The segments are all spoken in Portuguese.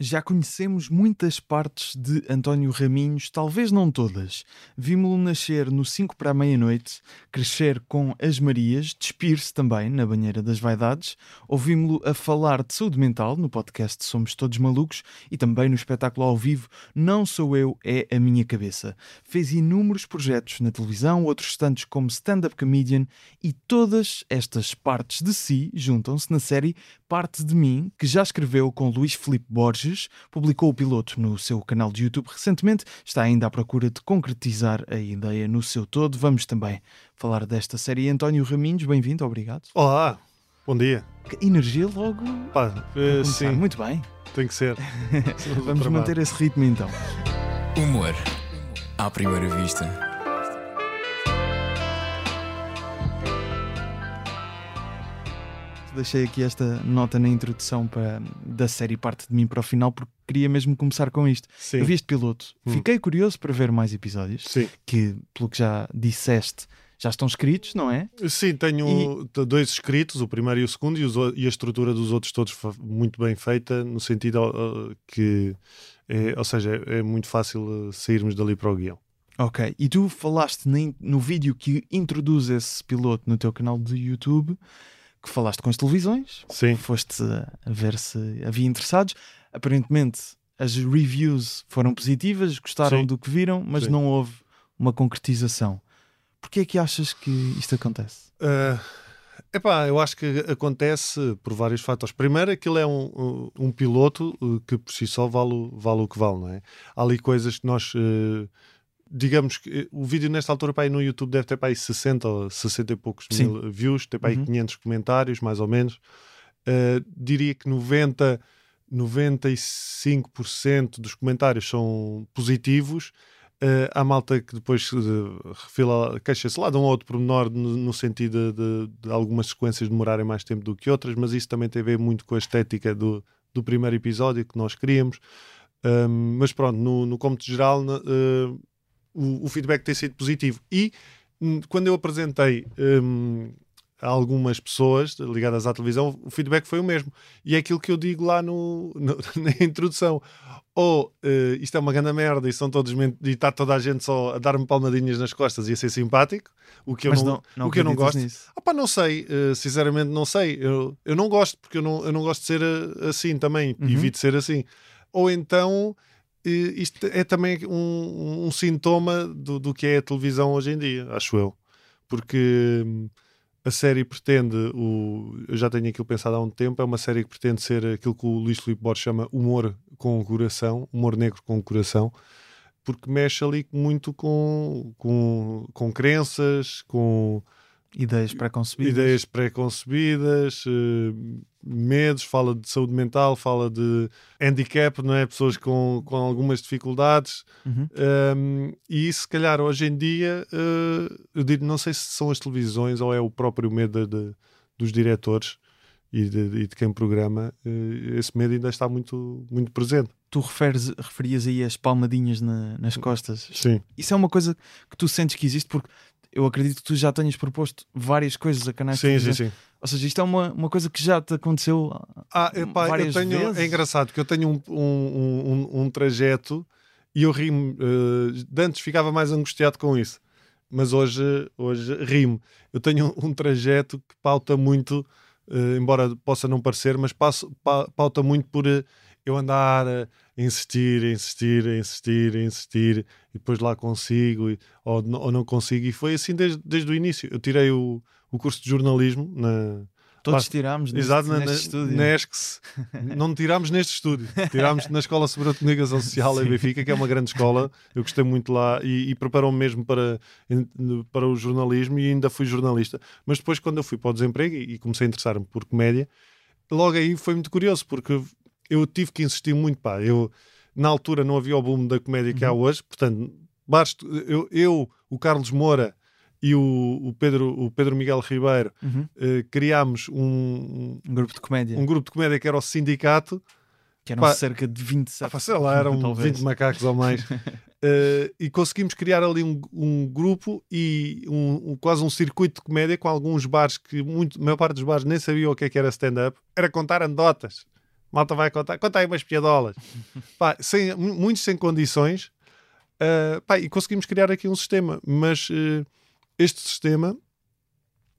Já conhecemos muitas partes de António Raminhos, talvez não todas. Vimos-lo nascer no 5 para a meia-noite, crescer com as Marias, despir-se também na banheira das vaidades, ouvimos-lo a falar de saúde mental no podcast Somos Todos Malucos e também no espetáculo ao vivo Não Sou Eu, É a Minha Cabeça. Fez inúmeros projetos na televisão, outros tantos como stand-up comedian e todas estas partes de si juntam-se na série Parte de Mim, que já escreveu com Luís Filipe Borges publicou o piloto no seu canal de YouTube recentemente, está ainda à procura de concretizar a ideia no seu todo. Vamos também falar desta série. António Raminhos, bem-vindo, obrigado. Olá, bom dia. Que energia logo. Pá, uh, sim. Muito bem. Tem que ser. Vamos manter esse ritmo então. Humor à primeira vista. Deixei aqui esta nota na introdução para, da série Parte de Mim para o final, porque queria mesmo começar com isto. Sim. Eu vi este piloto, hum. fiquei curioso para ver mais episódios, Sim. que, pelo que já disseste, já estão escritos, não é? Sim, tenho e... dois escritos, o primeiro e o segundo, e, os, e, a estrutura dos outros todos muito bem feita, no sentido uh, que, é, ou seja, é, é muito fácil uh, sairmos dali para o guião. Ok, e tu falaste no vídeo que introduz esse piloto no teu canal de YouTube que falaste com as televisões, Sim. foste a ver se havia interessados. Aparentemente as reviews foram positivas, gostaram Sim. do que viram, mas Sim. não houve uma concretização. Porquê é que achas que isto acontece? Uh, epá, eu acho que acontece por vários fatores. Primeiro, aquilo é um, um, piloto uh, que por si só vale, vale o que vale, não é? Há ali coisas que nós. Uh, digamos que eh, o vídeo nesta altura para no YouTube deve ter para aí 60 ou 60 e poucos Sim. mil views, tem para aí Uhum. 500 comentários, mais ou menos. Uh, diria que 90, 95% dos comentários são positivos. Uh, há malta que depois uh, refila, queixa-se lá de um ou outro pormenor no, no sentido de, de, de algumas sequências demorarem mais tempo do que outras, mas isso também tem a ver muito com a estética do, do primeiro episódio que nós queríamos. Um, mas pronto, no, no cômputo geral, uh, o, o, feedback tem sido positivo. E hum, quando eu apresentei um, a algumas pessoas ligadas à televisão, o feedback foi o mesmo. E é aquilo que eu digo lá no, no na introdução. Ou uh, isto é uma grande merda e, são todos e está toda a gente só a dar-me palmadinhas nas costas e a ser simpático, o que eu Mas não, não, não o que eu não gosto. Nisso. Opa, não sei, uh, sinceramente não sei. Eu, eu não gosto, porque eu não, eu não gosto de ser uh, assim também, Uhum. evito ser assim. Ou então isto é também um, um sintoma do, do, que é a televisão hoje em dia, acho eu. Porque hum, a série pretende, o, eu já tenho aquilo pensado há um tempo, é uma série que pretende ser aquilo que o Luís Filipe Borges chama humor com o coração, humor negro com o coração, porque mexe ali muito com, com, com crenças, com ideias preconcebidas, ideias preconcebidas uh, medos, fala de saúde mental, fala de handicap, não é? Pessoas com, com algumas dificuldades. Uhum. Um, e isso, se calhar, hoje em dia, uh, eu digo, não sei se são as televisões ou é o próprio medo de, de, dos diretores e de, e de, quem programa, uh, esse medo ainda está muito, muito presente. Tu referes, referias aí as palmadinhas na, nas costas. Sim. Isso é uma coisa que tu sentes que existe porque eu acredito que tu já tenhas proposto várias coisas a canais sim, sim, sim. Ou seja, isto é uma, uma coisa que já te aconteceu ah, epá, várias eu tenho, vezes. É engraçado porque eu tenho um, um, um, um trajeto e eu rimo. Uh, antes ficava mais angustiado com isso, mas hoje, hoje rimo. Eu tenho um, trajeto que pauta muito, uh, embora possa não parecer, mas passo, pa, pauta muito por uh, eu andar a insistir, a insistir, a insistir, a insistir, e depois lá consigo, e, ou, ou não consigo. E foi assim desde, desde o início. Eu tirei o, o curso de jornalismo na. Todos lá, tirámos neste, exato, neste na, estúdio. Na ESCS. não tirámos neste estúdio, tirámos na Escola Superior de Comunicação Social em Benfica, que é uma grande escola. Eu gostei muito lá e, e preparou-me mesmo para, para o jornalismo e ainda fui jornalista. Mas depois, quando eu fui para o desemprego e, e comecei a interessar-me por comédia, logo aí foi muito curioso, porque eu tive que insistir muito, pá. Eu, na altura, não havia o boom da comédia que há Uhum. hoje, portanto, basta, eu, eu, o Carlos Moura e o, o Pedro, o Pedro Miguel Ribeiro Uhum. eh, criámos um, Um grupo de comédia. um grupo de comédia que era o Sindicato. que eram pá, cerca de 27. Ah, sei lá, eram talvez. 20 macacos ou mais. Eh, e conseguimos criar ali um, um grupo e um, um- quase um circuito de comédia com alguns bares que muito, a maior parte dos bares nem sabia o que, é que era stand-up. Era contar anedotas. Malta vai contar, conta aí umas piadolas. pá, sem, muitos sem condições. Uh, pá, e conseguimos criar aqui um sistema, mas uh, este sistema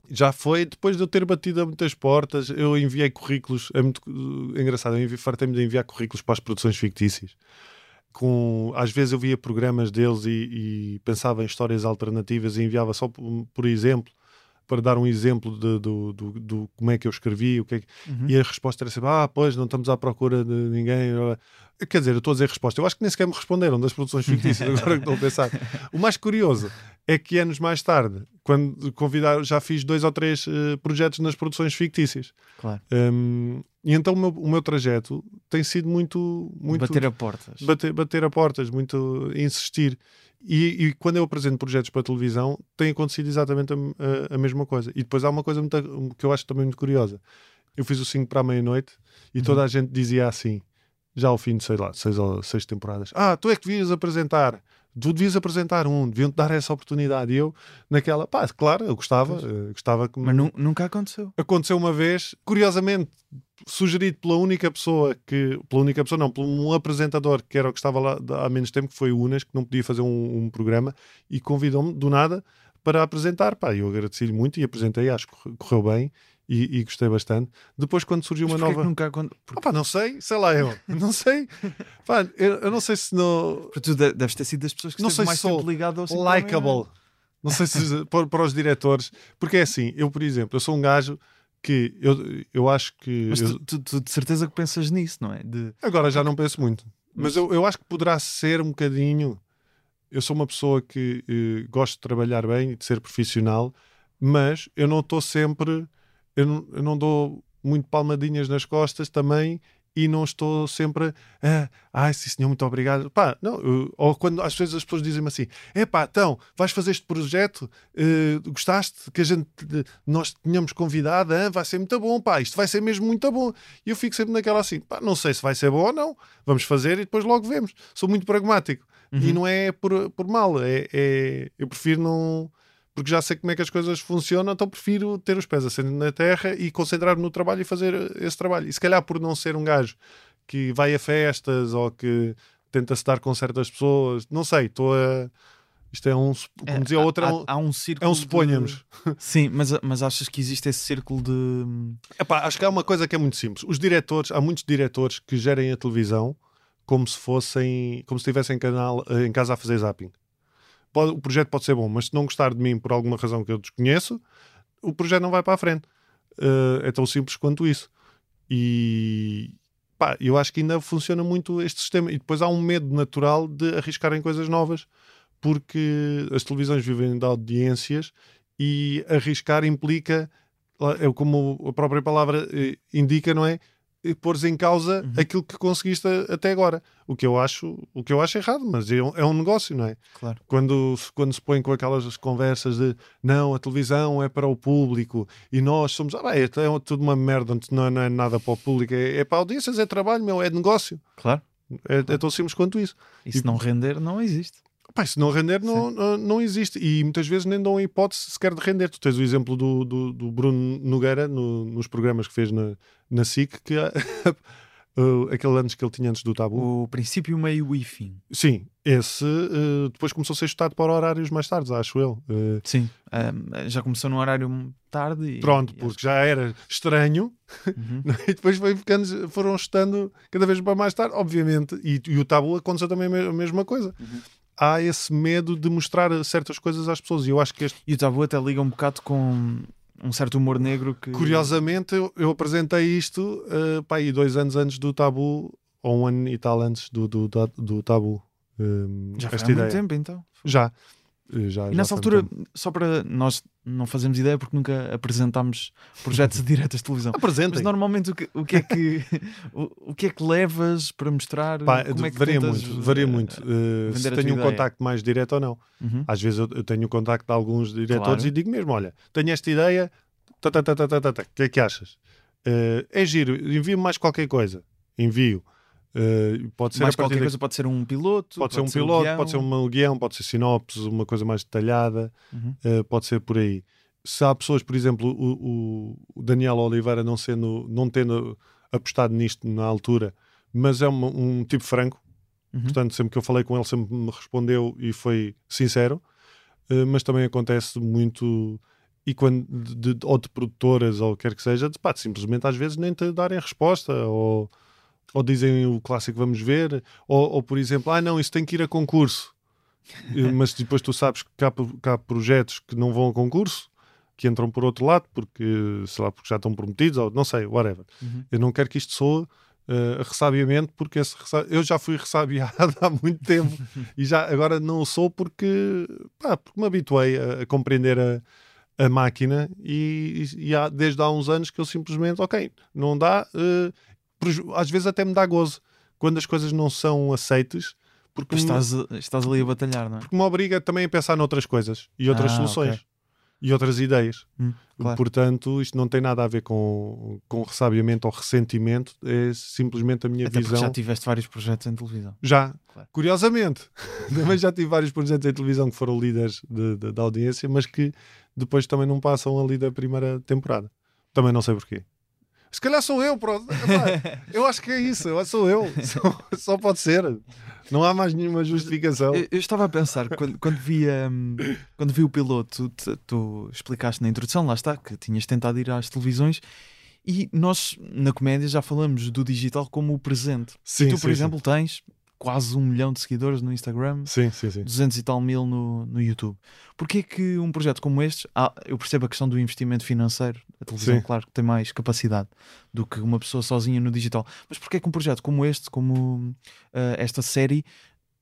já foi depois de eu ter batido a muitas portas. Eu enviei currículos, é muito uh, engraçado, eu fartei-me de enviar currículos para as produções fictícias. Com, às vezes eu via programas deles e, e pensava em histórias alternativas e enviava só por, por exemplo para dar um exemplo de, do, do, do, como é que eu escrevi, o que, é que... Uhum. e a resposta era sempre: ah, pois, não estamos à procura de ninguém. Quer dizer, eu estou a dizer resposta. Eu acho que nem sequer me responderam das produções fictícias, agora que estou a pensar. O mais curioso é que anos mais tarde, quando convidaram, já fiz dois ou três uh, projetos nas produções fictícias. Claro. Um, e então o meu, o meu, trajeto tem sido muito, muito. Bater a portas. Bater, bater a portas, muito insistir. E, e, quando eu apresento projetos para televisão, tem acontecido exatamente a, a, a, mesma coisa. E depois há uma coisa muito, que eu acho também muito curiosa. Eu fiz o 5 para a meia-noite e uhum. toda a gente dizia assim, já ao fim de, sei lá, seis, seis temporadas: Ah, tu é que devias apresentar. Tu devias apresentar um, deviam-te dar essa oportunidade. E eu, naquela, pá, claro, eu gostava, uh, gostava que. Mas nu nunca aconteceu. Aconteceu uma vez, curiosamente, sugerido pela única pessoa que, pela única pessoa não, por um apresentador que era o que estava lá há menos tempo, que foi o Unas, que não podia fazer um, um programa e convidou-me do nada para apresentar. Pá, eu agradeci-lhe muito e apresentei, acho que correu bem e, e gostei bastante. Depois, quando surgiu uma nova. nunca... Quando... Ah, pá, não sei, sei lá eu, não sei. pá, eu, eu, não sei se não. Tu deves ter sido das pessoas que não sei mais se sou ligado ao Likeable. Não sei se para, para os diretores, porque é assim, eu, por exemplo, eu sou um gajo que eu, eu acho que. Mas tu, tu, tu, de certeza que pensas nisso, não é? De... Agora já não penso muito. Mas eu, eu acho que poderá ser um bocadinho. Eu sou uma pessoa que eh, gosto de trabalhar bem e de ser profissional, mas eu não estou sempre. Eu não, eu não dou muito palmadinhas nas costas também e não estou sempre ah, ai, sim senhor, muito obrigado. Pá, não, ou quando às vezes as pessoas dizem-me assim: é pá, então, vais fazer este projeto, uh, gostaste que a gente, nós tínhamos convidado, ah, vai ser muito bom, pá, isto vai ser mesmo muito bom. E eu fico sempre naquela assim: pá, não sei se vai ser bom ou não, vamos fazer e depois logo vemos. Sou muito pragmático uhum. e não é por, por mal, é, é eu prefiro não porque já sei como é que as coisas funcionam, então prefiro ter os pés assentos na terra e concentrar-me no trabalho e fazer esse trabalho. E se calhar por não ser um gajo que vai a festas ou que tenta-se dar com certas pessoas, não sei, estou a. Isto é um. Como é, dizia outra. Há, há, há um círculo. É um suponhamos. De... Sim, mas, mas achas que existe esse círculo de. Epá, acho que há uma coisa que é muito simples. Os diretores, há muitos diretores que gerem a televisão como se fossem. como se estivessem canal, em casa a fazer zapping pode, o projeto pode ser bom, mas se não gostar de mim por alguma razão que eu desconheço, o projeto não vai para a frente. Uh, é tão simples quanto isso. E pá, eu acho que ainda funciona muito este sistema. E depois há um medo natural de arriscarem coisas novas, porque as televisões vivem de audiências e arriscar implica, é como a própria palavra eh, indica, não é? Pôres em causa uhum. aquilo que conseguiste até agora. O que eu acho, o que eu acho errado, mas é um, é um negócio, não é? Claro. Quando, quando se põe com aquelas conversas de não, a televisão é para o público e nós somos, ah, bem, é, é tudo uma merda, não é, não é nada para o público, é, é para audiências, é trabalho, meu, é negócio. Claro. É, é tão simples quanto isso. E se e, não render, não existe. Pá, se não render, não, não, não, existe. E muitas vezes nem dão a hipótese sequer de render. Tu tens o exemplo do, do, do Bruno Nogueira no, nos programas que fez na, na SIC, que aquele antes que ele tinha antes do tabu. O princípio, meio e fim. Sim, esse uh, depois começou a ser chutado para horários mais tardes, acho eu. Uh, Sim, um, já começou no horário tarde. E, pronto, e porque já era estranho uhum. e depois foi ficando, foram chutando cada vez para mais tarde, obviamente. E, e o tabu aconteceu também a mesma coisa. Uhum há esse medo de mostrar certas coisas às pessoas. E eu acho que este... E o tabu até liga um bocado com um certo humor negro que. Curiosamente, eu, eu apresentei isto uh, aí dois anos antes do tabu, ou um ano e tal antes do, do, do, do tabu. Um, Já foi há ideia. muito tempo então. Já. Eh, já, e nessa altura, só para nós não fazemos ideia porque nunca apresentámos projetos diretos de televisão. Apresentem. Mas normalmente o que, o que é que o, o, que é que levas para mostrar? Pá, como é que varia muito, varia muito. Uh, se tenho um contacto mais direto ou não. Uhum. Às vezes eu, eu, tenho o contacto de alguns diretores claro. e digo mesmo: olha, tenho esta ideia, o que é que achas? Uh, é giro, envio-me mais qualquer coisa. Envio. Uh, pode ser mais qualquer de... coisa, pode ser um piloto, pode, pode ser um ser piloto, um pode ser um guião, pode ser sinopse, uma coisa mais detalhada, uhum. uh, pode ser por aí. Se há pessoas, por exemplo, o, o, Daniel Oliveira não sendo, não tendo apostado nisto na altura, mas é uma- um tipo franco, Uhum. portanto, sempre que eu falei com ele, sempre me respondeu e foi sincero. Uh, mas também acontece muito. E quando de, de- ou de produtoras ou quer que seja, de, pá, simplesmente às vezes nem te darem resposta ou, ou dizem o clássico vamos ver, ou, ou, por exemplo, ah não, isso tem que ir a concurso. Eh, mas depois tu sabes que há, que há projetos que não vão a concurso, que entram por outro lado, porque, sei lá, porque já estão prometidos, ou não sei, whatever. Uhum. Eu não quero que isto soe uh, ressabiamente, porque esse eu já fui ressabiado há muito tempo e já agora não sou porque, pá, porque me habituei a, a compreender a, a máquina e, e- e há, desde há uns anos que eu simplesmente, ok, não dá, uh, às vezes até me dá gozo quando as coisas não são aceites, porque Mas me, estás, estás ali a batalhar, não é? porque me obriga também a pensar noutras coisas e outras Ah, soluções. ok. E outras ideias. Hum, claro. Portanto, isto não tem nada a ver com, com ressabiamento ou ressentimento, é simplesmente a minha Até visão. já tiveste vários projetos em televisão. Já, Claro. curiosamente, também já tive vários projetos em televisão que foram líderes de, de- da audiência, mas que depois também não passam ali da primeira temporada. Também não sei porquê. Se calhar sou eu, pronto. Eu acho que é isso, eu sou eu. Só, só pode ser. Não há mais nenhuma justificação. Eu, eu estava a pensar, quando, quando, vi, hum, quando vi o piloto, tu, tu explicaste na introdução, lá está, que tinhas tentado ir às televisões e nós, na comédia, já falamos do digital como o presente. Sim, tu, por sim, sim. exemplo, tens quase um milhão de seguidores no Instagram, Sim, sim, sim. 200 e tal mil no, no YouTube. Porquê que um projeto como este, ah, eu percebo a questão do investimento financeiro, a televisão, Sim. claro que tem mais capacidade do que uma pessoa sozinha no digital, mas porquê que um projeto como este, como ah, esta série,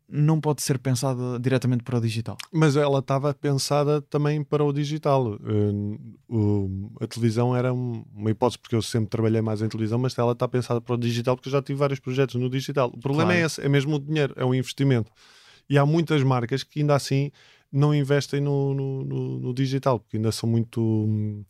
não pode ser pensada diretamente para o digital? Mas ela estava pensada também para o digital. O- a televisão era um- uma hipótese, porque eu sempre trabalhei mais em televisão, mas ela está pensada para o digital, porque eu já tive vários projetos no digital. O problema Claro. é esse, é mesmo o dinheiro, é um investimento. E há muitas marcas que ainda assim não investem no, no- no- no digital, porque ainda são muito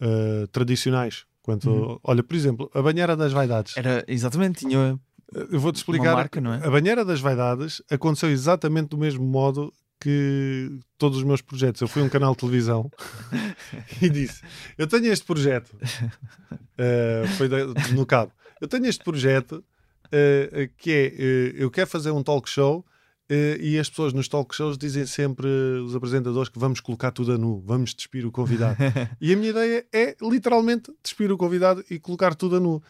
uh, tradicionais. Quanto, Uhum. Olha, por exemplo, a banheira das vaidades. Era exatamente, tinha Eu vou-te explicar. marca, é? A banheira das vaidades aconteceu exatamente do mesmo modo que todos os meus projetos. Eu fui a um canal de televisão e disse: Eu tenho este projeto. Eh, foi no cabo. Eu tenho este projeto eh, que é: eh, eu quero fazer um talk show. e as pessoas nos talk shows dizem sempre, os apresentadores, que vamos colocar tudo a nu, vamos despir o convidado. e a minha ideia é literalmente despir o convidado e colocar tudo a nu.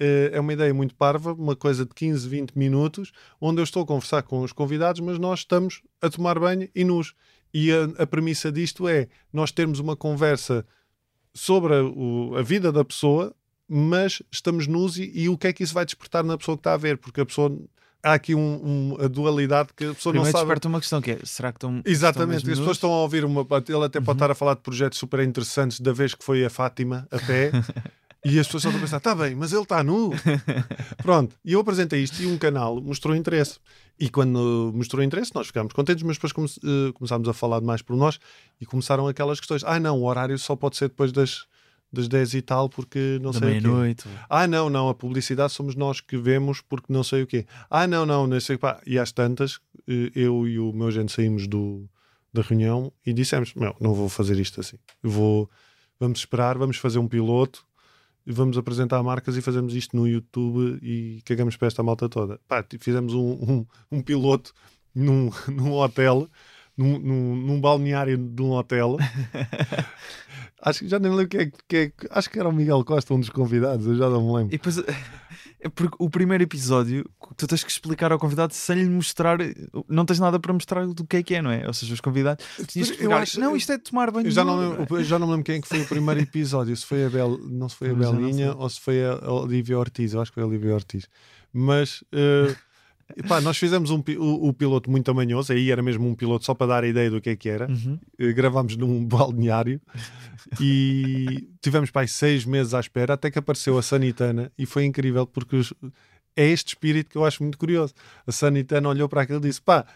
Eh, é uma ideia muito parva, uma coisa de 15, 20 minutos, onde eu estou a conversar com os convidados, mas nós estamos a tomar banho e nus. E a, a premissa disto é nós termos uma conversa sobre a, o- a vida da pessoa, mas estamos nus e, e o que é que isso vai despertar na pessoa que está a ver, porque a pessoa. Há aqui um, um- a dualidade que a pessoa Primeiro não sabe. desperta uma questão que é, será que estão Exatamente, estão as pessoas estão a ouvir uma. Ele até pode estar a falar de projetos super interessantes da vez que foi a Fátima a pé. E as pessoas estão a pensar, está bem, mas ele está nu. Pronto, e eu apresentei isto e um canal mostrou interesse. E quando mostrou interesse, nós ficámos contentes, mas depois come- eh, começámos a falar mais por nós e começaram aquelas questões. Ah, não, o horário só pode ser depois das, das 10 e tal, porque não da sei o quê. meia-noite? Ah, não, não, a publicidade somos nós que vemos porque não sei o quê. Ah, não, não, não sei pá. E às tantas, eh, eu e o meu gente saímos do, da reunião e dissemos: Meu, não vou fazer isto assim. Vou, vamos esperar, vamos fazer um piloto, vamos apresentar marcas e fazemos isto no YouTube e cagamos para esta malta toda. Pá, t- fizemos um, um, um piloto num, num hotel. Num, num, num balneário de um hotel, acho que já nem me lembro quem é, que- é que- acho que era o Miguel Costa, um dos convidados, eu já não me lembro. E depois, é porque o primeiro episódio, tu tens que explicar ao convidado sem lhe mostrar, não tens nada para mostrar do que é que é, não é? Ou seja, os convidados tinhas que explicar, acho- não, isto é de tomar banho. Eu já não, nu." lembro, já não me lembro quem é que foi o primeiro episódio, se foi a Bel, não se foi a Belinha ou se foi a Olivia Ortiz, eu acho que foi a Olivia Ortiz. Mas eh, nós fizemos um, o, o piloto muito amanhoso, aí era mesmo um piloto só para dar a ideia do que é que era. Uhum. Eh, gravámos num balneário e tivemos pá, aí seis meses à espera até que apareceu a Sanitana e foi incrível porque os- é este espírito que eu acho muito curioso. A Sanitana olhou para aquilo e disse: pá,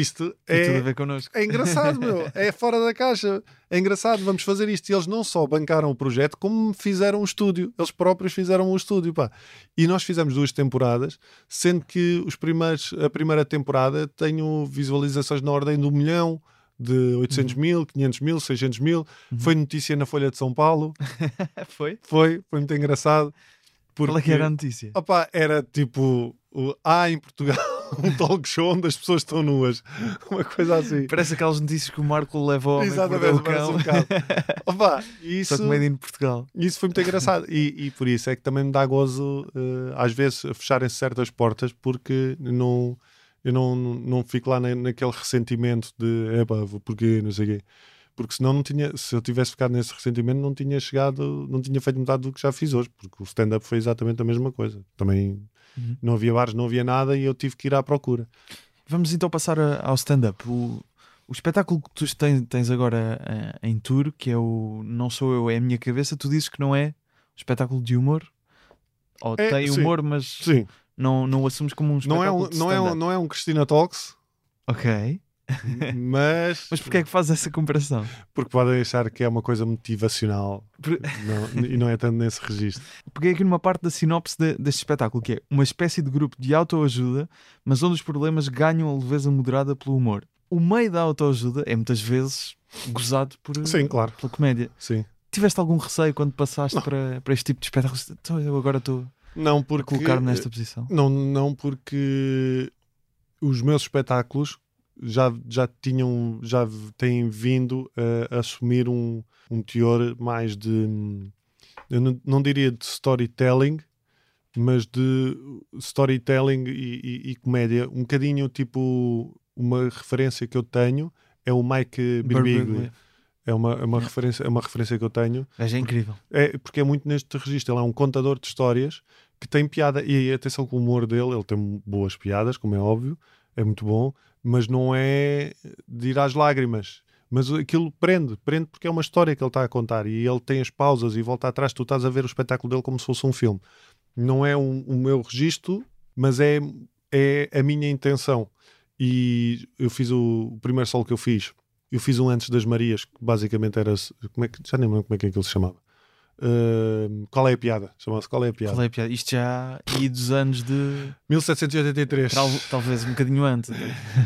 isto Tem tudo a é, ver connosco. é engraçado, meu. É fora da caixa. É engraçado, vamos fazer isto. E eles não só bancaram o projeto, como fizeram um estúdio. Eles próprios fizeram um estúdio, pá. E nós fizemos duas temporadas, sendo que os primeiros, a primeira temporada tenho visualizações na ordem do milhão, de 800 mil, 500 mil, 600 mil. Foi notícia na Folha de São Paulo. Foi? Foi, foi muito engraçado. Qual é que era a notícia? Opa, era tipo, há em Portugal um talk show onde as pessoas estão nuas. Uma coisa assim. Parece aquelas notícias que o Marco mordeu Exatamente, o cão. um. Opa, isso, Só que made in Portugal. isso foi muito engraçado. E, e por isso é que também me dá gozo, eh, às vezes, fecharem-se certas portas, porque não, eu não, não fico lá na, naquele ressentimento de, epá, porquê, não sei o quê. Porque senão não tinha, se eu tivesse ficado nesse ressentimento, não tinha chegado, não tinha feito metade do que já fiz hoje, porque o stand-up foi exatamente a mesma coisa. Também Uhum. não havia bares, não havia nada e eu tive que ir à procura. Vamos então passar ao stand-up. O, o espetáculo que tu tens, tens agora eh, em tour, que é o Não Sou Eu, é a Minha Cabeça, tu dizes que não é um espetáculo de humor? Ou É, tem sim. humor, mas Sim, não, não o assumes como um não é espetáculo um, de não é um, não é um Cristina Talks, Ok. Mas, Mas porquê é que fazes essa comparação? porque podem achar que é uma coisa motivacional Por- não- e não é tanto nesse registro. Peguei aqui numa parte da sinopse de- deste espetáculo, que é uma espécie de grupo de autoajuda, mas onde os problemas ganham a leveza moderada pelo humor. O meio da autoajuda é muitas vezes gozado por, Sim, claro. pela comédia. Sim. Tiveste algum receio quando passaste para, para este tipo de espetáculos? Então eu agora estou Não a porque colocar-me nesta posição. não, não porque os meus espetáculos já, já tinham já têm vindo a assumir um, um teor mais de eu não, não diria de storytelling mas de storytelling e, e- e comédia um bocadinho tipo uma referência que eu tenho é o Mike Birbiglia Birbiglia. é uma, é uma Yeah. referência é uma referência que eu tenho gajo é incrível. é, porque é muito neste registro. Ele é um contador de histórias que tem piada. E atenção com o humor dele, ele tem boas piadas, como é óbvio, é muito bom, mas não é de ir às lágrimas. Mas aquilo prende, prende porque é uma história que ele está a contar e ele tem as pausas e volta atrás. Tu estás a ver o espetáculo dele como se fosse um filme. Não é um- o meu registro, mas é, é a minha intenção. E eu fiz o, o primeiro solo que eu fiz. Eu fiz um antes das Marias, que basicamente era. Como é que, já nem lembro como é que aquilo se chamava. Uh, qual é a piada? Chama-se Qual é a piada? Qual é a piada? Isto já e dos anos de. 1783. tal- talvez um bocadinho antes.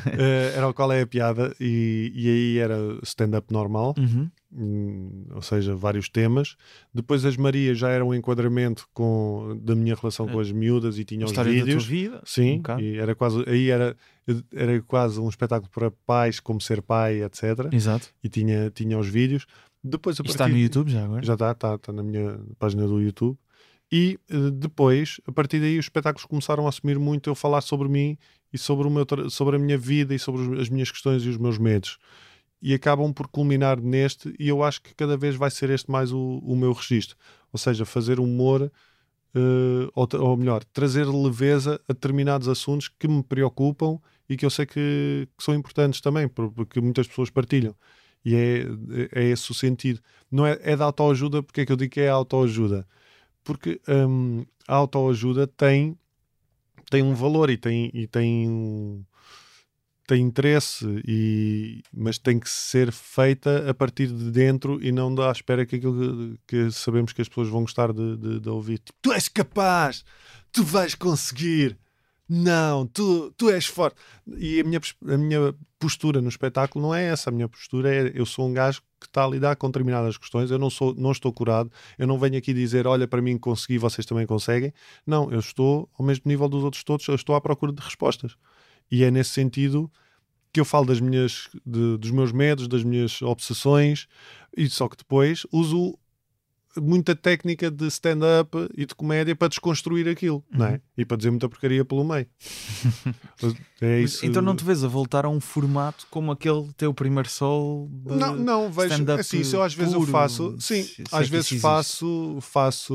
Uh, era o Qual é a piada e, e aí era stand-up normal, Uhum. hum, ou seja, vários temas. Depois as Marias já era um enquadramento com, da minha relação com as miúdas e tinha os história da tua vídeos. vida. um Sim, bocado. e era quase, aí era, era quase um espetáculo para pais, como ser pai, etc. Exato. E tinha, tinha os vídeos. Depois, Isto está partir- no YouTube já agora. Já está, está, está na minha página do YouTube. E eh, depois, a partir daí, os espetáculos começaram a assumir muito eu falar sobre mim e sobre, o meu, sobre a minha vida e sobre as minhas questões e os meus medos. E acabam por culminar neste, e eu acho que cada vez vai ser este mais o, o meu registro. Ou seja, fazer humor, eh, ou, ou melhor, trazer leveza a determinados assuntos que me preocupam e que eu sei que, que são importantes também, por- porque muitas pessoas partilham. E é, é esse o sentido. Não é, é da autoajuda, porque é que eu digo que é autoajuda? Porque hum, a autoajuda tem, tem um valor e tem, e tem, um- tem interesse, e, mas tem que ser feita a partir de dentro e não da espera que aquilo que, que sabemos que as pessoas vão gostar de, de- de ouvir. Tipo, tu és capaz, tu vais conseguir. Não, tu, tu és forte. E a minha, a minha postura no espetáculo não é essa. A minha postura é: eu sou um gajo que está a lidar com determinadas questões. Eu não, sou, não estou curado. Eu não venho aqui dizer: olha, para mim consegui, vocês também conseguem. Não, eu estou ao mesmo nível dos outros todos. Eu estou à procura de respostas. E é nesse sentido que eu falo das minhas, de- dos meus medos, das minhas obsessões, e só que depois uso muita técnica de stand-up e de comédia para desconstruir aquilo, não é? E para dizer muita porcaria pelo meio. é Mas isso. Então não te vês a voltar a um formato como aquele teu primeiro sol Não, não, vejo assim, se eu às vezes eu puro, faço, sim, se- se é às vezes isso existe. faço, faço,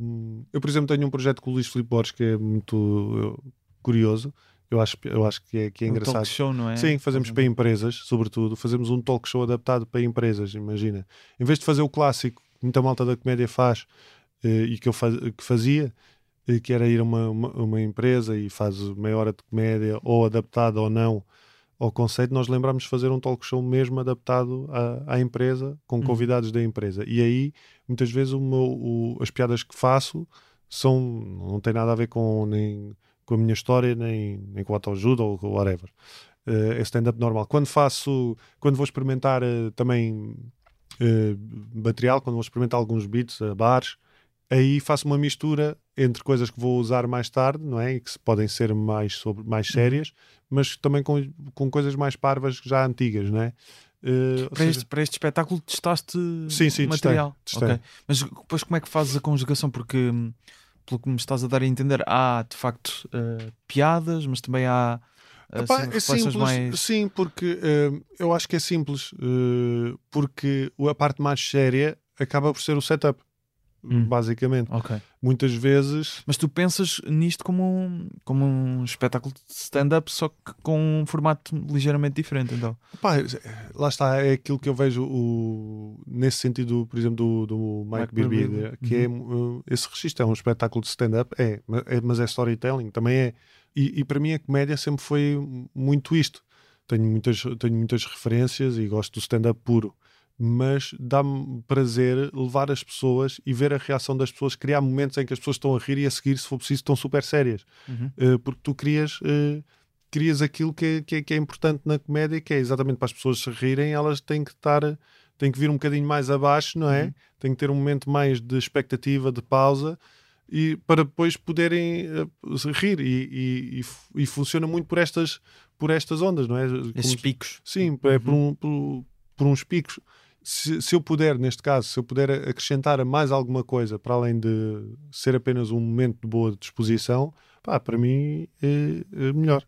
hum, eu por exemplo tenho um projeto com o Luís Filipe Borges que é muito uh, curioso, eu acho, eu acho que é, que é um engraçado. talk show, não é? Sim, fazemos para empresas, sobretudo. Fazemos um talk show adaptado para empresas, imagina. Em vez de fazer o clássico muita malta da comédia faz eh, e que eu faz, que fazia, eh, que era ir a uma, uma, uma empresa e faz meia hora de comédia, ou adaptado ou não ao conceito, nós lembramos de fazer um talk show mesmo adaptado à, à empresa, com Uhum. convidados da empresa. E aí, muitas vezes, o meu, o- as piadas que faço são, não tem nada a ver com, nem, com a minha história, nem, nem com a autoajuda ou whatever. Eh, é stand-up normal. Quando faço, quando vou experimentar eh, também material, quando vou experimentar alguns beats a bares, aí faço uma mistura entre coisas que vou usar mais tarde, não é? E que podem ser mais, sobre, mais Uhum. sérias, mas também com, com coisas mais parvas já antigas, não é? Eh, ou Para, seja, este, para este espetáculo testaste Sim, sim, material. testei, testei. Ok. Mas depois como é que fazes a conjugação? Porque hum, pelo que me estás a dar a entender, há de facto eh, piadas, mas também há eh, Epá, assim, é simples, mais. sim, porque eh, eu acho que é simples, eh, porque a parte mais séria acaba por ser o setup, Hum. basicamente. Ok. Muitas vezes, Mas tu pensas nisto como um, como um espetáculo de stand-up, só que com um formato ligeiramente diferente, então. pá, lá está, é aquilo que eu vejo o, nesse sentido, por exemplo, do, do Mike, Mike Birbiglia, que é uh, esse registro, é um espetáculo de stand-up, é, é, mas é storytelling, também é. E, e para mim a comédia sempre foi muito isto. Tenho muitas, tenho muitas referências e gosto do stand-up puro. Mas dá-me prazer levar as pessoas e ver a reação das pessoas, criar momentos em que as pessoas estão a rir e a seguir, se for preciso, estão super sérias. Uhum. Uh, porque tu crias, uh, crias aquilo que é, que, é, que é importante na comédia, que é exatamente para as pessoas se rirem, elas têm que estar, têm que vir um bocadinho mais abaixo, não é? Uhum. Têm que ter um momento mais de expectativa, de pausa, e para depois poderem uh, rir. E, e, e, fu- funciona muito por estas, por estas ondas, não é? Esses Como- picos. Sim, é por, um- por- por uns picos. Se, se eu puder, neste caso, se eu puder acrescentar a mais alguma coisa para além de ser apenas um momento de boa disposição, pá, para mim é, é melhor.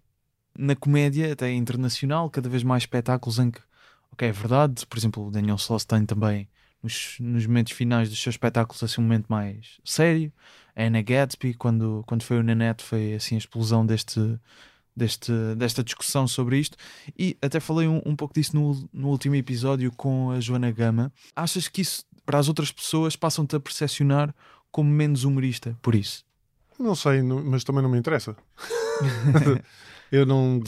na comédia, até internacional, cada vez mais espetáculos em que, ok, é verdade, por exemplo, o Daniel Sloss tem também nos, nos momentos finais dos seus espetáculos assim um momento mais sério. A Anna Gatsby, quando, quando foi o Nanette, foi assim a explosão deste, deste, desta discussão sobre isto. E até falei um, um pouco disso no, no último episódio com a Joana Gama. Achas que isso, para as outras pessoas, passam-te a percepcionar como menos humorista por isso? Não sei, não- mas também não me interessa. eu, não,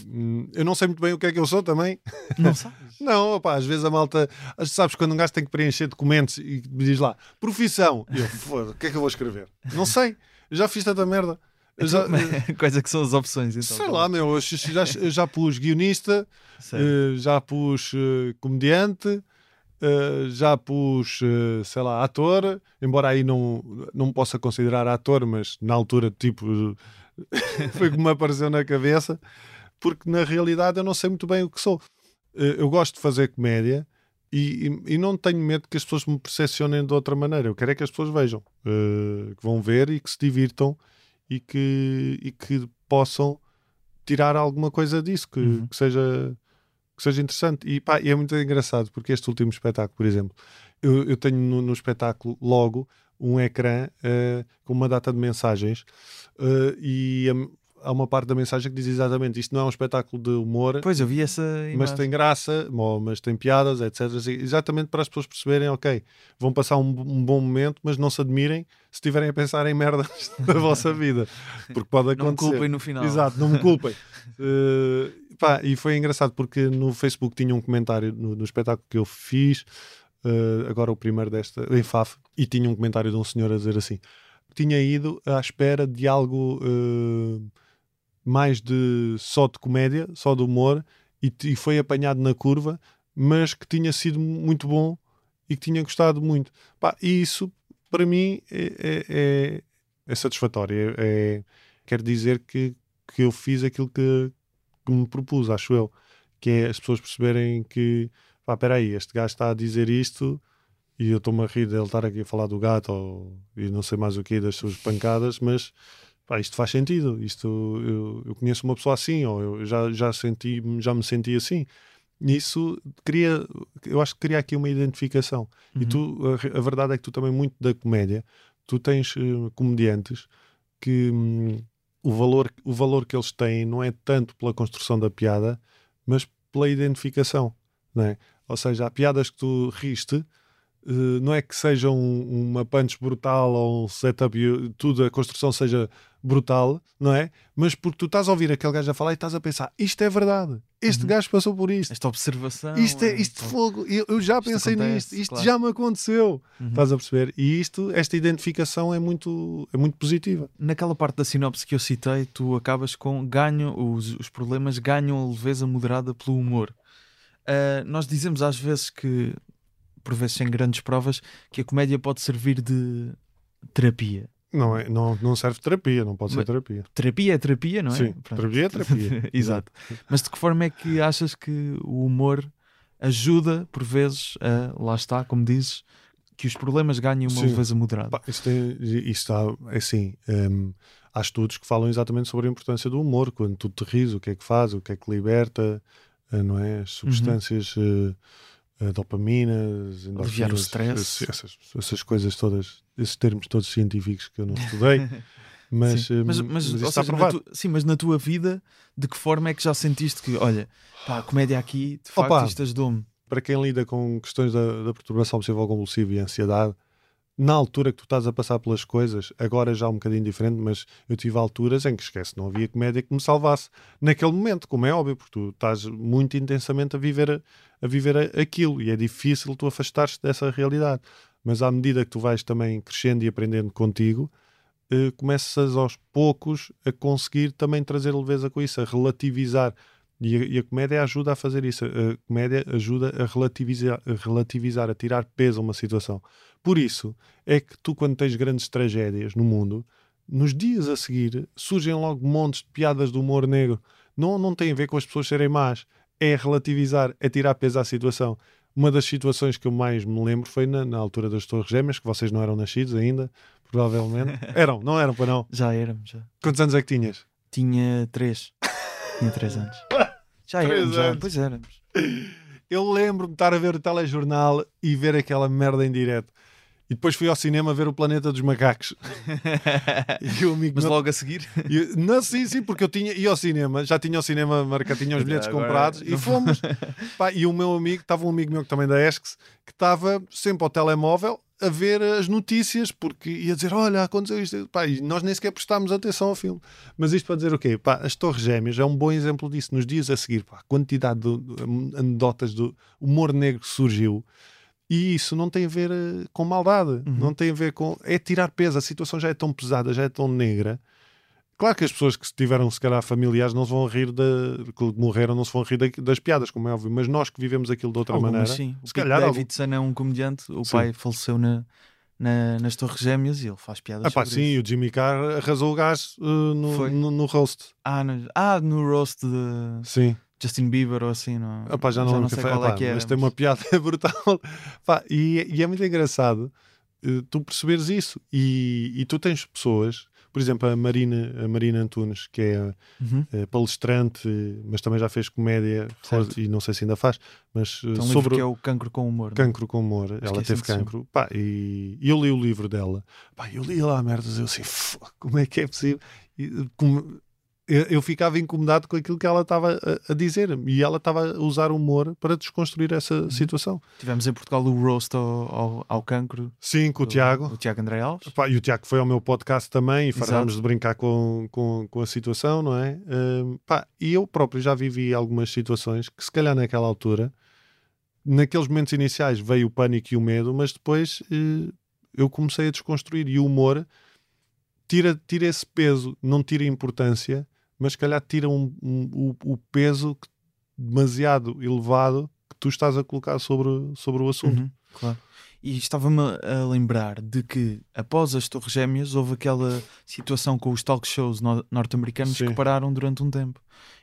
eu não sei muito bem o que é que eu sou também. Não sabes? Não, opá, às vezes a malta, sabes, quando um gajo tem que preencher documentos e me diz lá, profissão, eu, o que é que eu vou escrever? Não sei, já fiz tanta merda. Eu já, Quais é que são as opções? Então, sei lá, meu, eu já, eu já pus guionista, eh, já pus eh, comediante, eh, já pus, sei lá, ator, embora aí não, não me possa considerar ator, mas na altura, tipo, foi como me apareceu na cabeça, porque na realidade eu não sei muito bem o que sou. Eh, eu gosto de fazer comédia e, e- e não tenho medo que as pessoas me percepcionem de outra maneira. Eu quero é que as pessoas vejam, eh, que vão ver e que se divirtam e que, e que possam tirar alguma coisa disso, que, Uhum. que seja que seja interessante. E, pá, é muito engraçado, porque este último espetáculo, por exemplo, eu, eu tenho no, no espetáculo logo um ecrã eh, com uma data de mensagens eh, e hum, há uma parte da mensagem que diz exatamente isto não é um espetáculo de humor, Pois, eu vi essa mas imagem. tem graça, mas tem piadas, etc. Assim, Exatamente para as pessoas perceberem, ok, vão passar um, um bom momento, mas não se admirem se estiverem a pensar em merdas da vossa vida, porque pode Não me acontecer. culpem no final. Exato, não me culpem. Eh, pá, e foi engraçado porque no Facebook tinha um comentário no, no espetáculo que eu fiz, eh, agora o primeiro desta, em FAF, e tinha um comentário de um senhor a dizer assim: tinha ido à espera de algo eh, mais de só de comédia, só de humor, e, e foi apanhado na curva, mas que tinha sido muito bom e que tinha gostado muito. Pá, e isso para mim é, é, é- é satisfatório. É, é- quer dizer que, que eu fiz aquilo que, que me propus, acho eu. Que é as pessoas perceberem que, pá, espera aí, este gajo está a dizer isto e eu estou-me a rir dele estar aqui a falar do gato ou, e não sei mais o que, das suas pancadas, mas pá, isto faz sentido. Isto, eu, eu conheço uma pessoa assim, ou eu já, já, senti, já me senti assim. E isso cria, eu acho que cria aqui uma identificação. E Uhum. tu, a, a verdade é que tu também, muito da comédia, tu tens eh, comediantes que hum, o, valor, o valor que eles têm não é tanto pela construção da piada, mas pela identificação. Não é? Ou seja, há piadas que tu riste, eh, não é que seja um- uma punch brutal ou um setup tudo, a construção seja brutal, não é? Mas porque tu estás a ouvir aquele gajo a falar e estás a pensar, isto é verdade, este Uhum. gajo passou por isto. Esta observação. Isto é é- isto de fogo, eu, eu já pensei acontece, nisto, isto claro. já me aconteceu. Uhum. Estás a perceber? E isto, esta identificação é muito, é muito positiva. Naquela parte da sinopse que eu citei, tu acabas com ganho, os, os problemas ganham a leveza moderada pelo humor. Ah, nós dizemos às vezes que, por vezes sem grandes provas, que a comédia pode servir de terapia. Não, é, não, não serve terapia, não pode ser Mas- terapia. Terapia é terapia, não é? Sim, Pronto. terapia é terapia. Exato. Mas de que forma é que achas que o humor ajuda, por vezes, a, lá está, como dizes, que os problemas ganhem uma Sim. leveza moderada? Isso, tem, isso está, é assim, hum, há estudos que falam exatamente sobre a importância do humor, quando tu te ris, o que é que faz, o que é que liberta, não é? As substâncias, eh, eh, dopaminas, Uhum. Aliviar o stress. Essas, essas coisas todas, esses termos todos científicos que eu não estudei, mas, Sim. mas, mas, mas, está seja, tu- sim, mas na tua vida, de que forma é que já sentiste que, olha, pá, a comédia aqui, de facto, Opa. isto ajudou-me? Para quem lida com questões da, da perturbação obsessiva compulsiva e ansiedade, na altura que tu estás a passar pelas coisas, agora já um bocadinho diferente, mas eu tive alturas em que esquece, não havia comédia que me salvasse naquele momento, como é óbvio, porque tu estás muito intensamente a viver, a, viver aquilo e é difícil tu afastares dessa realidade. Mas à medida que tu vais também crescendo e aprendendo contigo, eh, começas aos poucos a conseguir também trazer leveza com isso, a relativizar. E a, e a comédia ajuda a fazer isso. A comédia ajuda a relativizar, a relativizar, a tirar peso a uma situação. Por isso é que tu, quando tens grandes tragédias no mundo, nos dias a seguir surgem logo montes de piadas do humor negro. Não, não tem a ver com as pessoas serem más. É relativizar, é tirar peso à situação. Uma das situações que eu mais me lembro foi na, na altura das Torres Gêmeas, que vocês não eram nascidos ainda, provavelmente. Eram, não eram para não. Já éramos, já. Quantos anos é que tinhas? Tinha três. Tinha três anos. Já Três éramos, já. anos. Pois éramos. Eu lembro-me de estar a ver o telejornal e ver aquela merda em direto. E depois fui ao cinema ver o Planeta dos Macacos. E o amigo Mas meu- logo a seguir, não, sim, sim, porque eu tinha, ia ao cinema, já tinha o cinema marcado, tinha os bilhetes Agora- comprados e fomos. Pá, e o meu amigo, estava um amigo meu que também da ESCS, que estava sempre ao telemóvel a ver as notícias, porque ia dizer: Olha, aconteceu isto. Pá, e nós nem sequer prestámos atenção ao filme. Mas isto para dizer o quê? Pá, as Torres Gêmeas é um bom exemplo disso. Nos dias a seguir, pá, a quantidade de, de anedotas do humor negro que surgiu. E isso não tem a ver eh, com maldade, não tem a ver com. É tirar peso, a situação já é tão pesada, já é tão negra. Claro que as pessoas que tiveram, se calhar, familiares não se vão rir da. que morreram, não se vão rir da- das piadas, como é óbvio, mas nós que vivemos aquilo de outra Algumas, maneira. sim. O se Pete calhar. algum- Davidson é um comediante, o Sim. pai faleceu na, na- nas Torres Gêmeas e ele faz piadas Ah, pá, sim, isso. o Jimmy Carr arrasou o gás eh, no, no, no roast. Ah, no, ah, no roast de Sim. Justin Bieber ou assim, não, pá, já não, lembro sei quem foi. qual é que era. mas tem uma piada brutal. E, e é muito engraçado eh, tu perceberes isso. E, e tu tens pessoas, por exemplo, a Marina, a Marina Antunes, que é Uhum. eh, palestrante, mas também já fez comédia, Certo. e não sei se ainda faz, mas eh, Tem um livro sobre que é o Cancro com Humor. não é? cancro com humor. Ela que é teve cancro. Pá, e, eu li o livro dela. Pá, eu li lá merdas. Eu assim, "Fuck, como é que é possível? E, como- eu, eu ficava incomodado com aquilo que ela estava a, a dizer e ela estava a usar o humor para desconstruir essa Uhum. situação. Tivemos em Portugal o roast ao, ao, ao cancro. Sim, com o do- Tiago. O Tiago André Alves. Pá, e o Tiago foi ao meu podcast também e falámos de brincar com, com, com a situação, não é? Hum, pá, e eu próprio já vivi algumas situações que, se calhar, naquela altura, naqueles momentos iniciais, veio o pânico e o medo, mas depois eh, eu comecei a desconstruir e o humor tira, tira esse peso, não tira importância, mas, se calhar, tira um, um- o, o peso demasiado elevado que tu estás a colocar sobre, sobre o assunto. Uhum, claro. E estava-me a lembrar de que após as Torres Gêmeas houve aquela situação com os talk shows no- norte-americanos que pararam durante um tempo.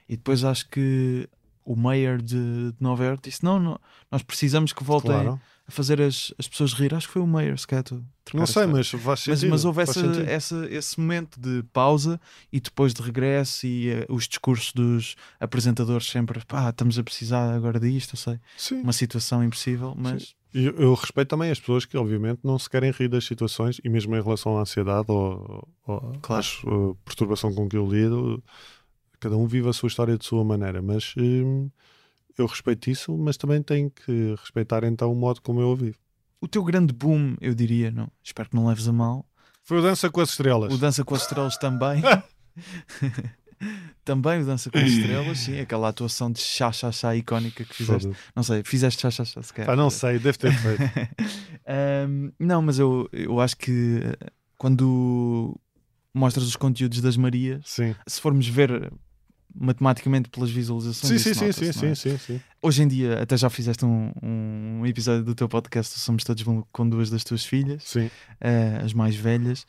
E depois acho que o mayor de, de Nova York disse: não, não, nós precisamos que voltem Claro. a fazer as, as pessoas rir. Acho que foi o mayor, se calhar Não sei, mas faz Mas, sentido. mas houve essa, essa, esse momento de pausa e depois de regresso e eh, os discursos dos apresentadores sempre pá, estamos a precisar agora disto, eu sei, Sim. uma situação impossível, mas E Eu, eu respeito também as pessoas que, obviamente, não se querem rir das situações e mesmo em relação à ansiedade ou, ou Claro. uh, perturbação com que eu lido, cada um vive a sua história de sua maneira. Mas hum, eu respeito isso, mas também tenho que respeitar então o modo como eu a vivo. o teu grande boom, eu diria, não, espero que não leves a mal, Foi o Dança com as Estrelas. o Dança com as Estrelas também. também o Dança com as Estrelas, sim, aquela atuação de chá chá chá icónica que fizeste. Não sei, fizeste chá chá chá se calhar. Pá, não sei, deve ter feito. Ahm, não, mas eu, eu acho que eh, quando mostras os conteúdos das Marias, Sim, se formos ver matematicamente pelas visualizações. Sim, sim, sim, é? sim, sim, sim. Hoje em dia, até já fizeste um, um episódio do teu podcast, Somos Todos com duas das tuas filhas, Sim. eh, as mais velhas.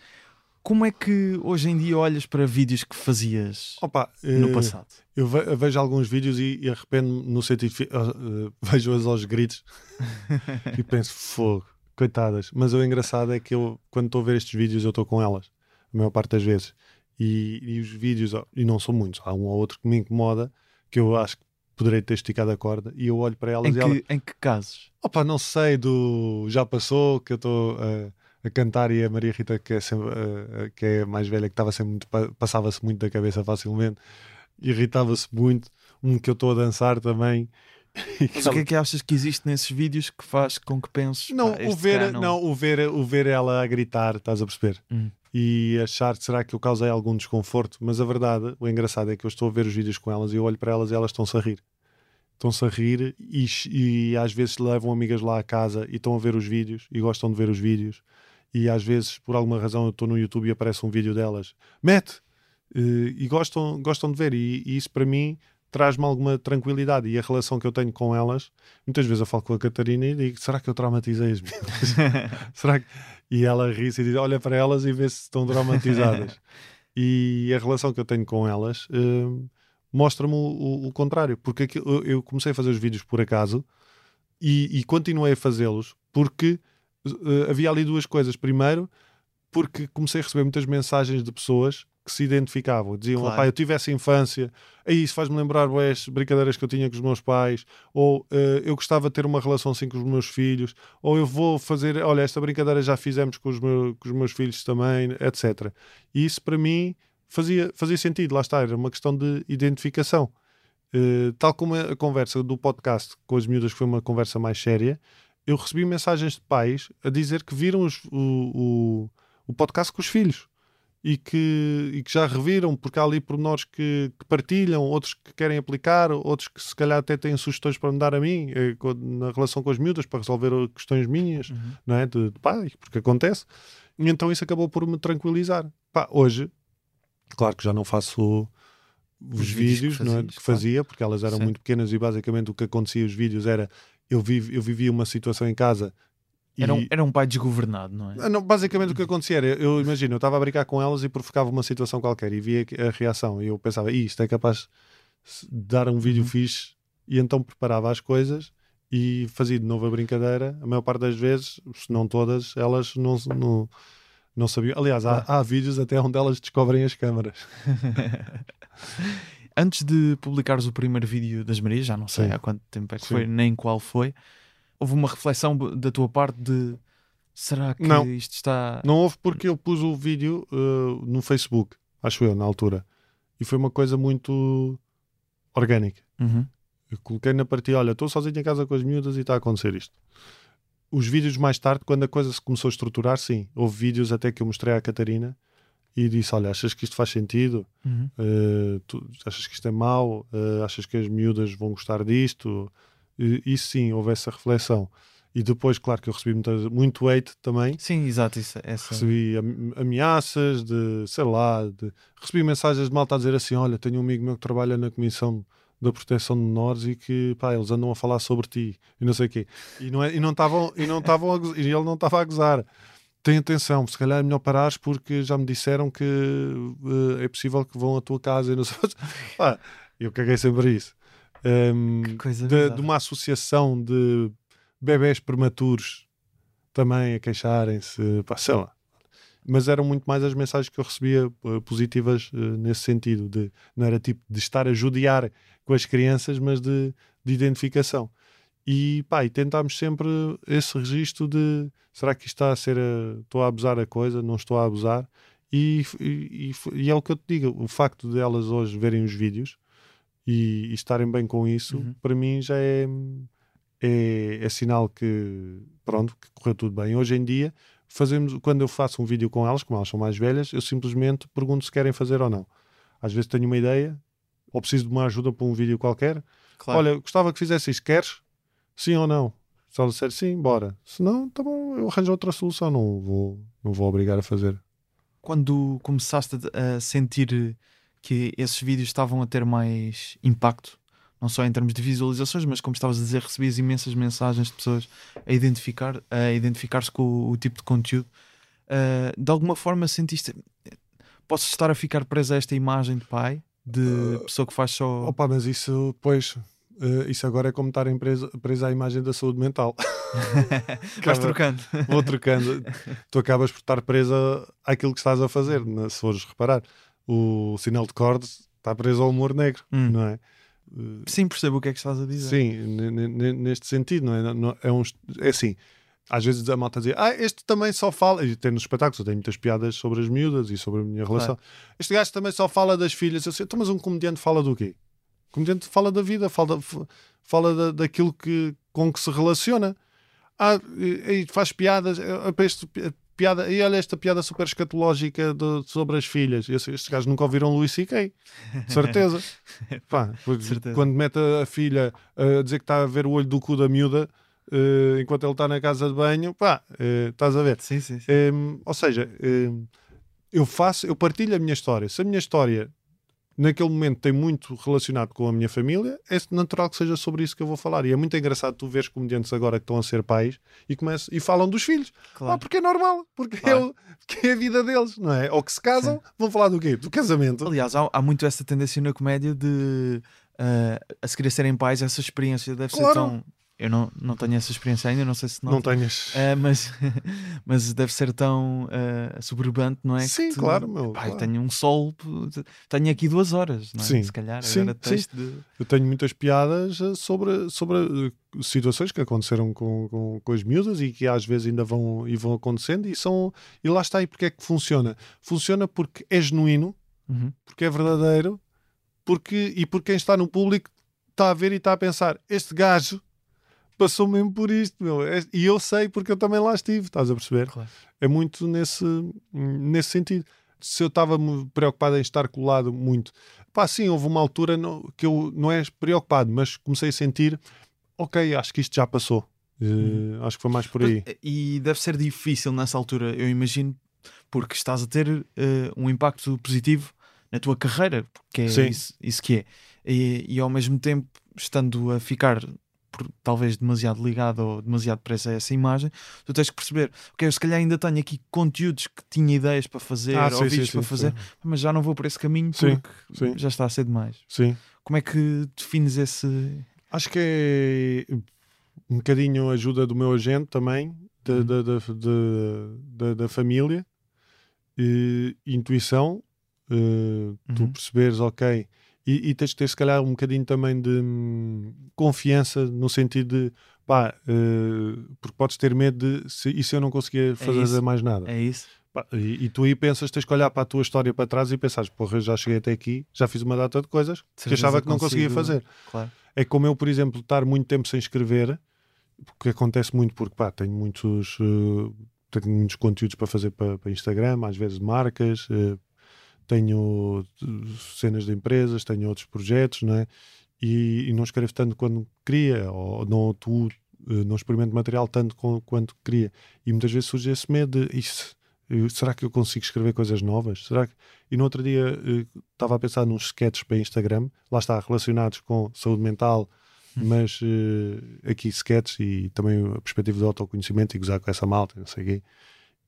Como é que hoje em dia olhas para vídeos que fazias Opa, no eh, passado? Eu ve- eu vejo alguns vídeos e, e arrependo-me no sentido. ah, Vejo-as aos gritos e penso, fogo, coitadas. Mas o engraçado é que eu, quando estou a ver estes vídeos, eu estou com elas, a maior parte das vezes. E, e os vídeos, e não são muitos, há um ou outro que me incomoda, que eu acho que poderei ter esticado a corda, e eu olho para elas Em e ela, em que casos? opa, não sei, do já passou, que eu estou a- a cantar e a Maria Rita, que é, sempre, que é mais velha, que estava sempre muito, pa- passava-se muito da cabeça facilmente, irritava-se muito. Um que eu estou a dançar também. Mas o que é que achas que existe nesses vídeos que faz com que penses Não, "Pá, o ver, cá não... o ver, o ver ela a gritar, estás a perceber? Hum. E achar será que eu causei algum desconforto, mas a verdade, o engraçado é que eu estou a ver os vídeos com elas e eu olho para elas e elas estão-se a rir. Estão-se a rir e, e às vezes levam amigas lá a casa e estão a ver os vídeos e gostam de ver os vídeos. E às vezes, por alguma razão, eu estou no YouTube e aparece um vídeo delas, mete! Eh, e gostam, gostam de ver. E, e isso para mim traz-me alguma tranquilidade. E a relação que eu tenho com elas, muitas vezes eu falo com a Catarina e digo: será que eu traumatizei as minhas? será que... E ela ri-se e diz: olha para elas e vê se estão traumatizadas. e a relação que eu tenho com elas eh, mostra-me o, o- o contrário, porque aquilo- eu, eu comecei a fazer os vídeos por acaso e, e continuei a fazê-los porque eh, havia ali duas coisas. Primeiro, porque comecei a receber muitas mensagens de pessoas que se identificavam, diziam: Claro. "Opá, eu tive essa infância, aí isso faz-me lembrar as brincadeiras que eu tinha com os meus pais, ou eh, eu gostava de ter uma relação assim com os meus filhos, ou eu vou fazer, olha, esta brincadeira já fizemos com os, meu- com os meus filhos também, etc. E isso para mim fazia, fazia sentido, lá está, era uma questão de identificação. Eh, tal como a conversa do podcast com as miúdas, que foi uma conversa mais séria, eu recebi mensagens de pais a dizer que viram os- o, o, o podcast com os filhos e que, e que já reviram, porque há ali pormenores que, que partilham, outros que querem aplicar, outros que se calhar até têm sugestões para me dar a mim eh, na relação com as miúdas para resolver questões minhas Uhum. não é? de, de pai, porque acontece. E então isso acabou por me tranquilizar. Pá, hoje, claro que já não faço os, Os vídeos vídeos, que não é? fazias, que fazia, porque elas eram Sim. muito pequenas e basicamente o que acontecia os vídeos era eu, viv, eu vivia uma situação em casa Era, um, era um pai desgovernado, não é? ah, não, basicamente o que acontecia era, eu imagino, eu estava a brincar com elas e provocava uma situação qualquer e via a reação e eu pensava, "Ih, isto é capaz de dar um vídeo Uhum. fixe e então preparava as coisas e fazia de novo a brincadeira. A maior parte das vezes, se não todas, elas não, não, não sabiam. Aliás, há, há vídeos até onde elas descobrem as câmaras. Antes de publicares o primeiro vídeo das Marias, já não sei Sim. há quanto tempo é que Sim. foi, nem qual foi, houve uma reflexão da tua parte de será que Não. isto está. Não houve porque eu pus o vídeo uh, no Facebook, acho eu, na altura. E foi uma coisa muito orgânica. Uhum. Eu coloquei na partida, olha, estou sozinho em casa com as miúdas e está a acontecer isto. Os vídeos mais tarde, quando a coisa se começou a estruturar, sim. Houve vídeos até que eu mostrei à Catarina e disse, olha, achas que isto faz sentido? Uhum. Uh, achas que isto é mau? Uh, achas que as miúdas vão gostar disto? E, e sim, houve essa reflexão. E depois, claro que eu recebi muita, muito hate também. Sim, exato. Isso, essa... Recebi am- ameaças de, sei lá, de... recebi mensagens de malta a dizer assim: Olha, tenho um amigo meu que trabalha na Comissão da Proteção de Menores e que, pá, eles andam a falar sobre ti e não sei o quê. E não é- e não estavam e não estavam e ele não estava a gozar. Tem atenção, se calhar é melhor parares porque já me disseram que eh, é possível que vão à tua casa e não sei. Pá, eu caguei sempre isso. Coisa de, de uma associação de bebés prematuros também a queixarem-se, sei lá. Mas eram muito mais as mensagens que eu recebia eh, positivas eh, nesse sentido, de não era tipo de estar a judiar com as crianças, mas de, de identificação. E pá, e tentámos sempre esse registro de será que isto está a ser a, estou a abusar a coisa, não estou a abusar? E, e, e- e é o que eu te digo, o facto de elas hoje verem os vídeos e, e estarem bem com isso, Uhum. para mim já é, é, é sinal que pronto, que correu tudo bem. Hoje em dia, fazemos, quando eu faço um vídeo com elas, como elas são mais velhas, eu simplesmente pergunto se querem fazer ou não. Às vezes tenho uma ideia, ou preciso de uma ajuda para um vídeo qualquer. Claro. Olha, gostava que fizesse isto, queres? Sim ou não? Se ela disser sim, bora. Se não, tá bom, eu arranjo outra solução, não vou, não vou obrigar a fazer. Quando começaste a a sentir que esses vídeos estavam a ter mais impacto, não só em termos de visualizações, mas como estavas a dizer, recebias imensas mensagens de pessoas a identificar, a identificar-se com o, o tipo de conteúdo. Uh, de alguma forma sentiste posso estar a ficar preso a esta imagem de pai, de uh, pessoa que faz só. Opa, mas isso depois. Uh, isso agora é como estar preso, preso à imagem da saúde mental. Vais trocando. Vou trocando. tu acabas por estar presa àquilo que estás a fazer, se fores reparar. O sinal de cordes está preso ao humor negro, hum. não é? Sim, percebo o que é que estás a dizer. Sim, neste sentido, não é? Não, é, um, é assim, às vezes a malta dizia, ah, este também só fala, e tem nos espetáculos, eu tenho muitas piadas sobre as miúdas e sobre a minha relação. Claro. Este gajo também só fala das filhas. Eu sei, então, mas um comediante fala do quê? O comediante fala da vida, fala, fala da, daquilo que, com que se relaciona. Ah, e, e faz piadas, eh, este, piada, e olha esta piada super escatológica de, sobre as filhas. Estes gajos nunca ouviram Luís C.K. Certeza. Pá, certeza. Quando mete a filha a dizer que está a ver o olho do cu da miúda, uh, enquanto ele está na casa de banho, pá, uh, estás a ver? Sim, sim. sim. Um, ehm, ou seja, um, ehm, eu faço, eu partilho a minha história. Se a minha história naquele momento tem muito relacionado com a minha família, é natural que seja sobre isso que eu vou falar. E é muito engraçado tu veres comediantes agora que estão a ser pais e, começam, e falam dos filhos. Claro. Ah, porque é normal, porque, é claro. é o, porque é a vida deles, não é? Ou que se casam, Sim. vão falar do quê? Do casamento. Aliás, há, há muito essa tendência na comédia de uh, a se querer serem pais, essa experiência deve claro. ser tão eu não, não tenho essa experiência ainda, não sei se não. Não tenhas. Uh, mas, mas deve ser tão uh, suburbante, não é? Sim, tu, claro, meu. Pá, claro. Tenho um sol, tenho aqui duas horas, não é? Sim, se calhar. sim, sim. De... Eu tenho muitas piadas eh, sobre, sobre situações que aconteceram com, com, com as miúdas e que às vezes ainda vão, e vão acontecendo e, são, e lá está. E porque é que funciona? Funciona porque é genuíno, uhum. porque é verdadeiro porque, e porque quem está no público está a ver e está a pensar: este gajo passou mesmo por isto, meu. É, e eu sei porque eu também lá estive, estás a perceber? Claro. É muito nesse, nesse sentido. Se eu estava preocupado em estar colado muito, pá, sim, houve uma altura no, que eu não é preocupado, mas comecei a sentir, ok, acho que isto já passou. Uh, acho que foi mais por aí. E deve ser difícil nessa altura, eu imagino, porque estás a ter uh, um impacto positivo na tua carreira, porque é isso, isso, que é. E, e, ao mesmo tempo, estando a ficar por, talvez demasiado ligado ou demasiado preso a essa imagem, tu tens que perceber, ok, eu se calhar ainda tenho aqui conteúdos que tinha ideias para fazer, ah, ou vídeos para fazer, mas já não vou por esse caminho porque já está a ser demais. Sim. Como é que defines esse. Acho que é um bocadinho ajuda do meu agente também, da, uhum. da, da, da, da, família, e, intuição, uh, uhum. tu perceberes, ok e, e tens de ter, se calhar, um bocadinho também de hum, confiança no sentido de pá, uh, porque podes ter medo de se, e se eu não conseguir é fazer é mais nada. É isso. Pá, e, e, tu aí pensas, tens que olhar para a tua história para trás e pensares, porra, já cheguei até aqui, já fiz uma data de coisas que achava que não consigo... conseguia fazer. Claro. É como eu, por exemplo, estar muito tempo sem escrever, porque acontece muito porque pá, tenho muitos. Uh, tenho muitos conteúdos para fazer para, para Instagram, às vezes marcas, uh, tenho cenas de empresas, tenho outros projetos, não é? E, e não escrevo tanto quando queria, ou não tu eh, não experimento material tanto com, quanto queria. E muitas vezes surge esse medo de isso, será que eu consigo escrever coisas novas? Será que... E no outro dia eh, estava a pensar nos sketches para Instagram, lá está, relacionados com saúde mental, hum. mas uh, aqui sketches e também a perspectiva do autoconhecimento e gozar com essa malta, não sei o quê.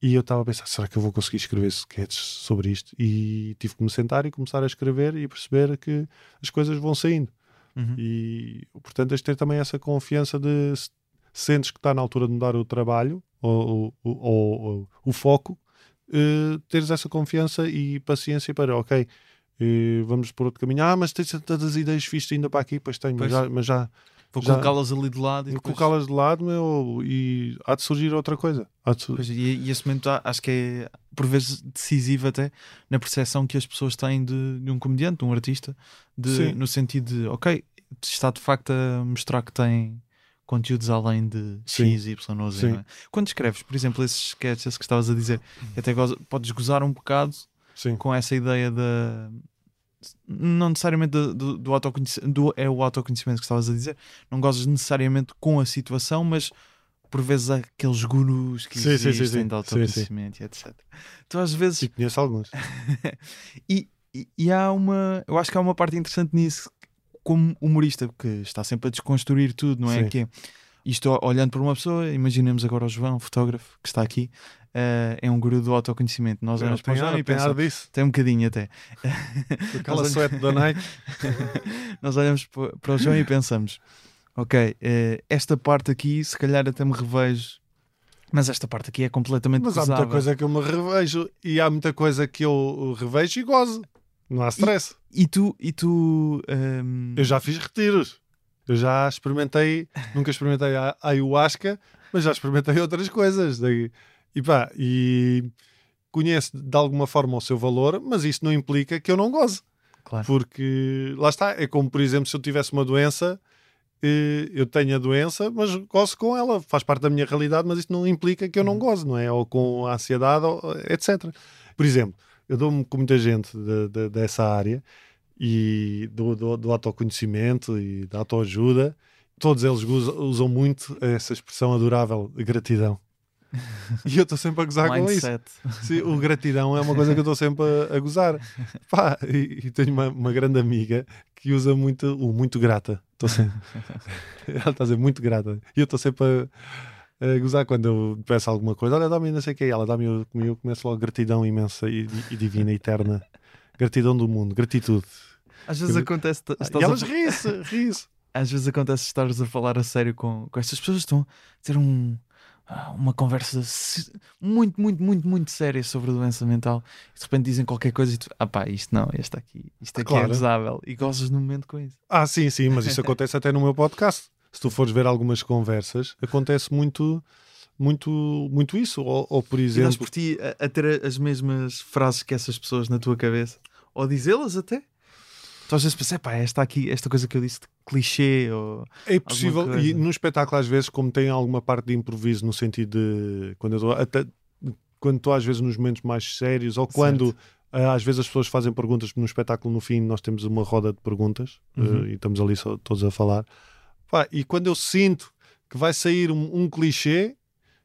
E eu estava a pensar, será que eu vou conseguir escrever sketches sobre isto? E tive que me sentar e começar a escrever e perceber que as coisas vão saindo. Uhum. E, portanto, tens de ter também essa confiança de sentes que está na altura de mudar o trabalho ou, ou, ou, ou o foco, uh, teres essa confiança e paciência para, ok, uh, vamos por outro caminho. Ah, mas tens tantas ideias fixas ainda para aqui, pois tenho, pois. Mas, já, mas já Vou colocá-las ali de lado. E depois... colocá-las de lado meu, e há de surgir outra coisa. De Pois, e, e, esse momento acho que é, por vezes, decisivo até na percepção que as pessoas têm de, de um comediante, de um artista, de, no sentido de, ok, está de facto a mostrar que tem conteúdos além de X, Y ou Z. É? Quando escreves, por exemplo, esses sketches que estavas a dizer, até podes gozar um bocado Sim. com essa ideia da não necessariamente do, do, do autoconhecimento, do, é o autoconhecimento que estavas a dizer, não gozas necessariamente com a situação, mas por vezes há aqueles gurus que sim, existem sim, sim, de autoconhecimento e etc. Tu às vezes. E conheço alguns. e E, e há uma. Eu acho que há uma parte interessante nisso, como humorista, que está sempre a desconstruir tudo, não é? Sim. Que é isto olhando para uma pessoa, imaginemos agora o João, fotógrafo, que está aqui, eh, é um guru do autoconhecimento. Nós olhamos para o João e pensamos. Tem um bocadinho até. Aquela suéte da Nike. Nós olhamos pa- para o João e pensamos: ok, eh, esta parte aqui, se calhar até me revejo, mas esta parte aqui é completamente Mas há muita coisa que eu me revejo e há muita coisa que eu revejo e gozo. Não há stress. E tu, e tu ehm, Eu já fiz retiros. Eu já experimentei, nunca experimentei a a ayahuasca, mas já experimentei outras coisas. Daí- E pá, e conheço de alguma forma o seu valor, mas isso não implica que eu não goze. Claro. Porque lá está, é como por exemplo se eu tivesse uma doença, eh, eu tenho a doença, mas gozo com ela, faz parte da minha realidade, mas isso não implica que eu não gozo, não é? Ou com a ansiedade, ou, etc. Por exemplo, eu dou-me com muita gente de- de- dessa área e do, do, do autoconhecimento e da autoajuda, todos eles usam, usam muito essa expressão adorável, gratidão. E eu estou sempre a gozar com isso. Sim, o gratidão é uma coisa que eu estou sempre a, a gozar. Pá, e, e tenho uma, uma grande amiga que usa muito o muito grata. Estou sempre... Ela está a dizer muito grata. E eu estou sempre a, a gozar quando eu peço alguma coisa. Olha, dá-me não sei o que. Ela dá-me eu, eu começo logo gratidão imensa e, e divina, eterna. Gratidão do mundo, gratitude. Às vezes acontece. Ah, E a- elas riem-se, riem-se. às vezes acontece estares a falar a sério com, com estas pessoas, estão a ter um, uma conversa muito, muito, muito, muito séria sobre a doença mental e de repente dizem qualquer coisa e tu, ah pá, isto não, este aqui, isto aqui é Claro. gozável e gozas no momento com isso. Ah, sim, sim, mas isso acontece até no meu podcast. Se tu fores ver algumas conversas, acontece muito, muito, muito isso. Ou, ou por E exemplo, por ti a, a ter as mesmas frases que essas pessoas na tua cabeça ou dizê-las até. Tu às vezes pensas, pá, esta aqui, esta coisa que eu disse de clichê ou é possível, e no espetáculo às vezes, como tem alguma parte de improviso, no sentido de quando eu estou até quando estou às vezes nos momentos mais sérios, ou quando ah, às vezes as pessoas fazem perguntas no espetáculo no fim, nós temos uma roda de perguntas Uhum. ah, e estamos ali só, todos a falar. Pá, e quando eu sinto que vai sair um, um clichê,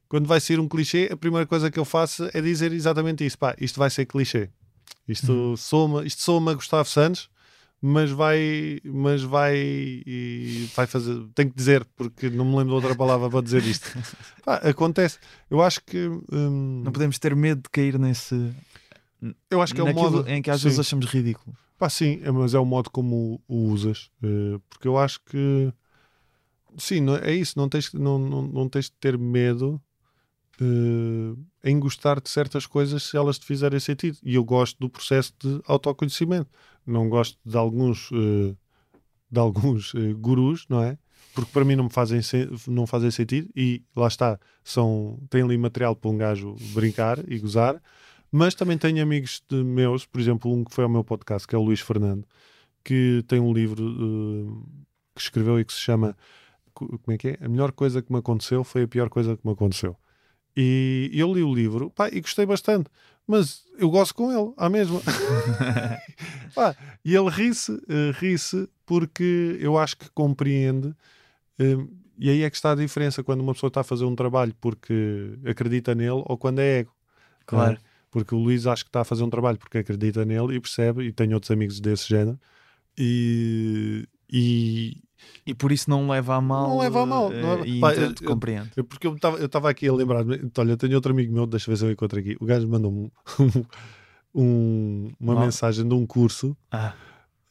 quando vai sair um clichê, a primeira coisa que eu faço é dizer exatamente isso. Pá, isto vai ser clichê. Isto Uhum. soa-me isto soa a Gustavo Santos, mas vai, mas vai, vai fazer. Tenho que dizer, porque não me lembro de outra palavra para dizer isto. Pá, acontece. Eu acho que. hum, não podemos ter medo de cair nesse eu acho que é o modo. em que às sim. vezes achamos ridículo. Pá, sim, é- mas é o modo como o, usas. eh, porque eu acho que. Sim, não- é isso. Não tens, não, não, não tens de ter medo eh, em gostar de certas coisas se elas te fizerem sentido. E eu gosto do processo de autoconhecimento. Não gosto de alguns, eh, de alguns eh, gurus, não é? Porque para mim não me fazem, não fazem sentido. E lá está, são, têm ali material para um gajo brincar e gozar. Mas também tenho amigos meus, por exemplo, um que foi ao meu podcast, que é o Luís Fernando, que tem um livro eh, que escreveu e que se chama co- como é que é? A melhor coisa que me aconteceu foi a pior coisa que me aconteceu. E eu li o livro pá, e gostei bastante, mas eu gosto com ele, à mesma. Pá, e ele ri-se, eh, ri-se porque eu acho que compreende. eh, e aí é que está a diferença quando uma pessoa está a fazer um trabalho porque acredita nele ou quando é ego. Claro. é? Porque o Luís acho que está a fazer um trabalho porque acredita nele e percebe, e tenho outros amigos desse género. E, e, E por isso não leva a mal. Não leva a mal, eh, não leva- E Pá, eu- compreende. eu- Porque eu estava aqui a lembrar-me, olha, eu tenho outro amigo meu, deixa eu ver se eu encontro aqui. O gajo mandou-me um- um- uma Mal. mensagem de um curso Ah,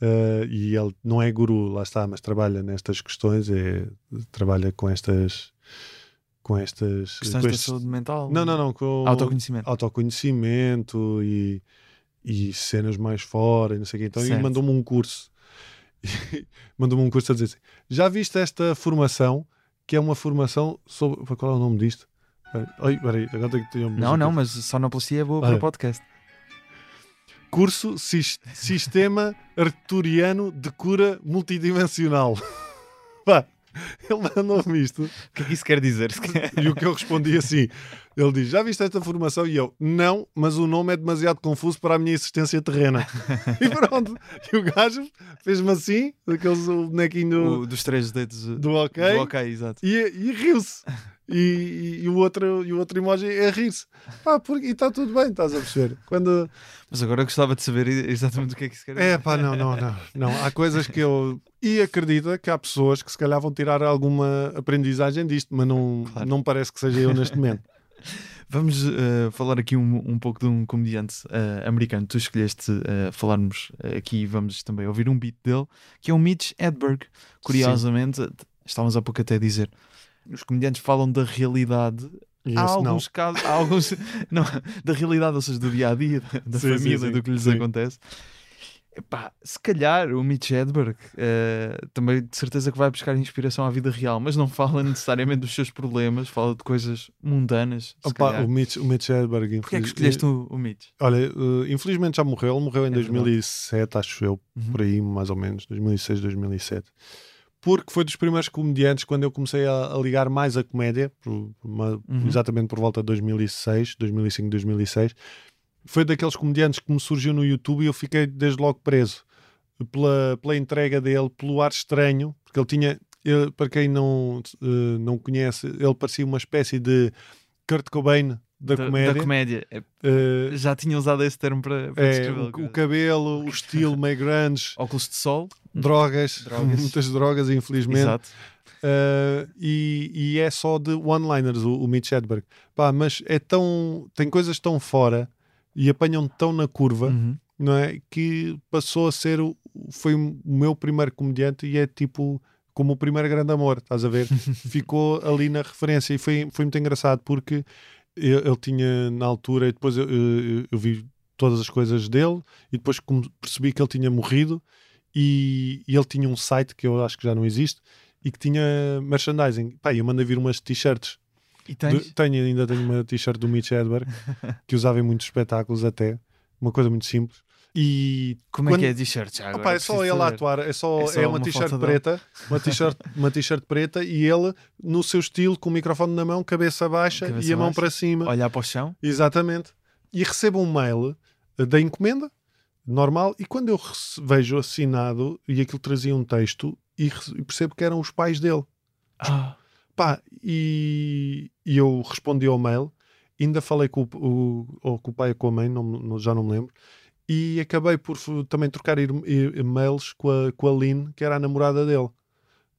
eh, e ele não é guru, lá está, mas trabalha nestas questões, é, trabalha com estas. Com estas. questões com da estes- saúde mental. Não, não, não. Com Autoconhecimento. autoconhecimento e, e cenas mais fora e não sei o quê. Então ele Certo. mandou-me um curso. mandou-me um curso a dizer assim: já viste esta formação? Que é uma formação sobre. Qual é o nome disto? Ai, peraí, agora tenho que ter um Não, não, mas sonoplastia é boa para podcast. Curso Sis- Sistema Arturiano de Cura Multidimensional. Pá, ele mandou-me isto. O que é que isso quer dizer? E o que eu respondi assim: ele diz, já viste esta formação? E eu, não, mas o nome é demasiado confuso para a minha existência terrena. e pronto. E o gajo fez-me assim, daqueles o bonequinho O dos três dedos eh, do ok, do ok, exato. e, e riu-se. e, e o, outro, e o outro emoji é rir-se. Pá, porque, e está tudo bem, estás a perceber? Quando, Mas agora eu gostava de saber exatamente o que é que isso quer dizer. é pá, não, não, não, não. Há coisas que eu. E acredita que há pessoas que se calhar vão tirar alguma aprendizagem disto, mas não, Claro. não parece que seja eu neste momento. Vamos eh, falar aqui um, um pouco de um comediante eh, americano. Tu escolheste eh, falarmos aqui e vamos também ouvir um beat dele, que é o Mitch Hedberg. Curiosamente, estávamos há pouco até a dizer, os comediantes falam da realidade. E há esse não. alguns casos, há alguns, não, da realidade, ou seja, do dia a dia, da Sim, sim, família, sim, do que lhes sim. acontece. Epá, se calhar o Mitch Hedberg eh, também de certeza que vai buscar inspiração à vida real, mas não fala necessariamente dos seus problemas, fala de coisas mundanas. Opa, o Mitch, o Mitch Hedberg. Porquê é que escolheste o, o Mitch? Olha, eh, infelizmente já morreu. Ele morreu em É verdade. 2007, acho eu, Uhum. por aí, mais ou menos, 2006, 2007. Porque foi dos primeiros comediantes quando eu comecei a, a ligar mais a comédia, por uma- Uhum. exatamente por volta de 2006, 2005, 2006. Foi daqueles comediantes que me surgiu no YouTube e eu fiquei desde logo preso pela, pela entrega dele, pelo ar estranho, porque ele tinha, ele- para quem não, eh, não conhece, ele parecia uma espécie de Kurt Cobain da, comédia. Da comédia. Eh, já tinha usado esse termo para, para é, descrever o, o cabelo, o estilo meio grande, Óculos de sol. drogas, Drogas. muitas drogas, infelizmente. Exato. Uh, e, e é só de one-liners o, o Mitch Hedberg. Pá, mas é tão. tem coisas tão fora e apanham tão na curva, Uhum. não é? Que passou a ser. O, foi o meu primeiro comediante e é tipo. Como o primeiro grande amor, estás a ver? Ficou ali na referência e foi, foi muito engraçado porque ele, tinha na altura, e depois eu, eu- eu vi todas as coisas dele e depois percebi que ele tinha morrido e, e ele tinha um site que eu acho que já não existe e que tinha merchandising. Pá, eu mandei vir umas t-shirts. Tens? Tenho, ainda tenho uma t-shirt do Mitch Hedberg que usava em muitos espetáculos até. Uma coisa muito simples. E Como quando- é que é a t-shirt? Opa, é só ele a atuar, é só, É é só uma uma t-shirt preta, uma t-shirt, uma t-shirt preta e ele no seu estilo, com o microfone na mão, cabeça baixa Cabeça e a mão baixa. para cima. Olhar para o chão. Exatamente. E recebo um mail eh, da encomenda, normal, e quando eu vejo assinado e aquilo trazia um texto e, e percebo que eram os pais dele. Ah, Pá, e, e eu respondi ao mail, ainda falei com o, o- com o pai ou com a mãe, não, não- já não me lembro, e acabei por também trocar e-mails com a, com a Lynn, que era a namorada dele,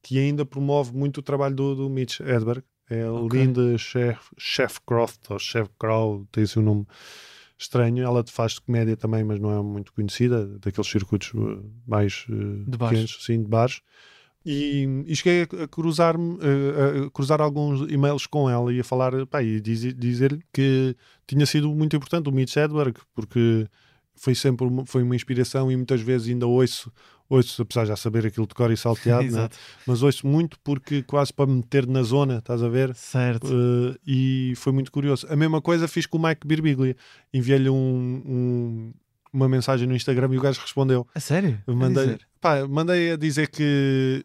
que ainda promove muito o trabalho do, do Mitch Hedberg. É a Ok. Lynn de Chef, Chef Croft, ou Chef Crow, tem assim um nome estranho. Ela faz de comédia também, mas não é muito conhecida, daqueles circuitos uh, mais uh, De bares. pequenos, sim, de bares. E, e cheguei a, a cruzar-me, a cruzar alguns e-mails com ela e a falar, pá, e dizer- dizer-lhe que tinha sido muito importante o Mitch Hedberg, porque foi sempre uma, foi uma inspiração e muitas vezes ainda ouço, ouço apesar de já saber aquilo de cor e salteado, né? mas ouço muito porque quase para me meter na zona, estás a ver? Certo. Uh, e foi muito curioso. A mesma coisa fiz com o Mike Birbiglia. Enviei-lhe um- um- uma mensagem no Instagram e o gajo respondeu. A sério? A mandei, dizer? pá, mandei a dizer que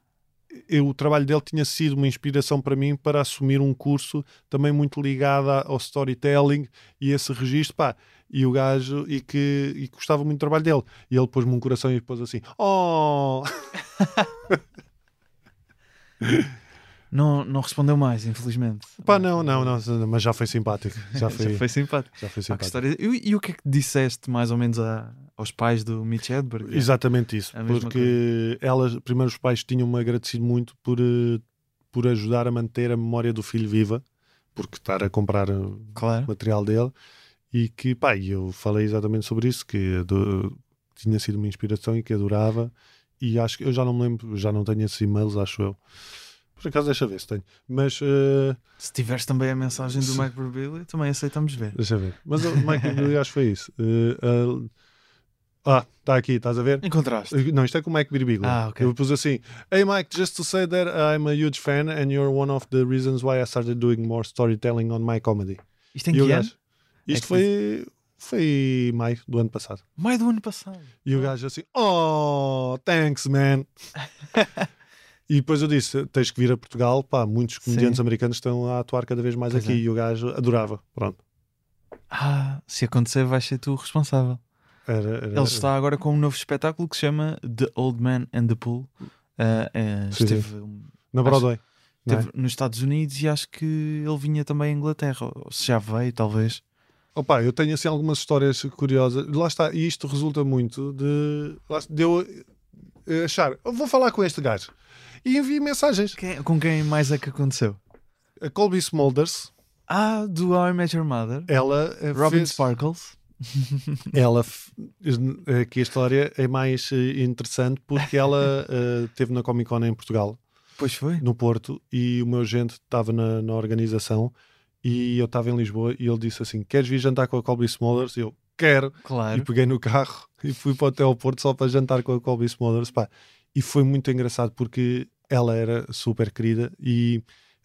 eu- o trabalho dele tinha sido uma inspiração para mim para assumir um curso também muito ligado ao storytelling e esse registro, pá, e o gajo, e que, e gostava muito do trabalho dele. E ele pôs-me um coração e pôs assim, oh! Não, não respondeu mais, infelizmente. Pá, não, não, não, mas já foi simpático. Já foi, Já foi simpático. já foi Ah, simpático. história. E, e o que é que disseste mais ou menos a- aos pais do Mitch Hedberg? Exatamente isso, É a mesma porque elas, primeiro os pais tinham-me agradecido muito por, eh, por ajudar a manter a memória do filho viva, porque estar a comprar eh, Claro. material dele, e que, pá, eu falei exatamente sobre isso, que ado- tinha sido uma inspiração e que adorava, e acho que eu já não me lembro, já não tenho esses e-mails, acho eu. Por acaso, deixa ver se tenho. Mas, eh, Se tiveres também a mensagem do Se- Mike Birbiglia, também aceitamos ver. deixa ver. Mas o Mike Birbiglia, acho que foi isso. Eh, ah, ah, está aqui, estás a ver? Encontraste? Não, isto é com o Mike Birbiglia. Ah, ok. Eu pus assim: Hey Mike, just to say that I'm a huge fan and you're one of the reasons why I started doing more storytelling on my comedy. Isto em que ano? isto É que foi, foi maio do ano passado. Maio do ano passado. E o gajo assim: Oh, thanks, man. e depois eu disse: Tens que vir a Portugal. Pá, muitos comediantes Sim. americanos estão a atuar cada vez mais Pois aqui. é. E o gajo adorava. Pronto. Ah, se acontecer, vais ser tu o responsável. Era, era- Ele está agora com um novo espetáculo que se chama The Old Man and the Pool. Eh, Sim, esteve, na Broadway. não é? Nos Estados Unidos e acho que ele vinha também à Inglaterra. Ou se já veio, talvez. Opa, eu tenho assim algumas histórias curiosas. Lá está, e isto resulta muito de, de eu eh, achar, eu vou falar com este gajo. E envio mensagens. Quem- com quem mais é que aconteceu? A Colby Smulders, Ah, do How I Met Your Mother. ela eh, Robin fez, Sparkles. ela f- aqui a história é mais eh, interessante porque ela eh, teve na Comic Con em Portugal, Pois foi. no Porto, e o meu agente estava na, na organização e eu estava em Lisboa e ele disse assim: Queres vir jantar com a Colby Smulders? E eu quero. Claro. E peguei no carro e fui para o hotel Porto só para jantar com a Colby Smulders. Pá. E foi muito engraçado porque ela era super querida e,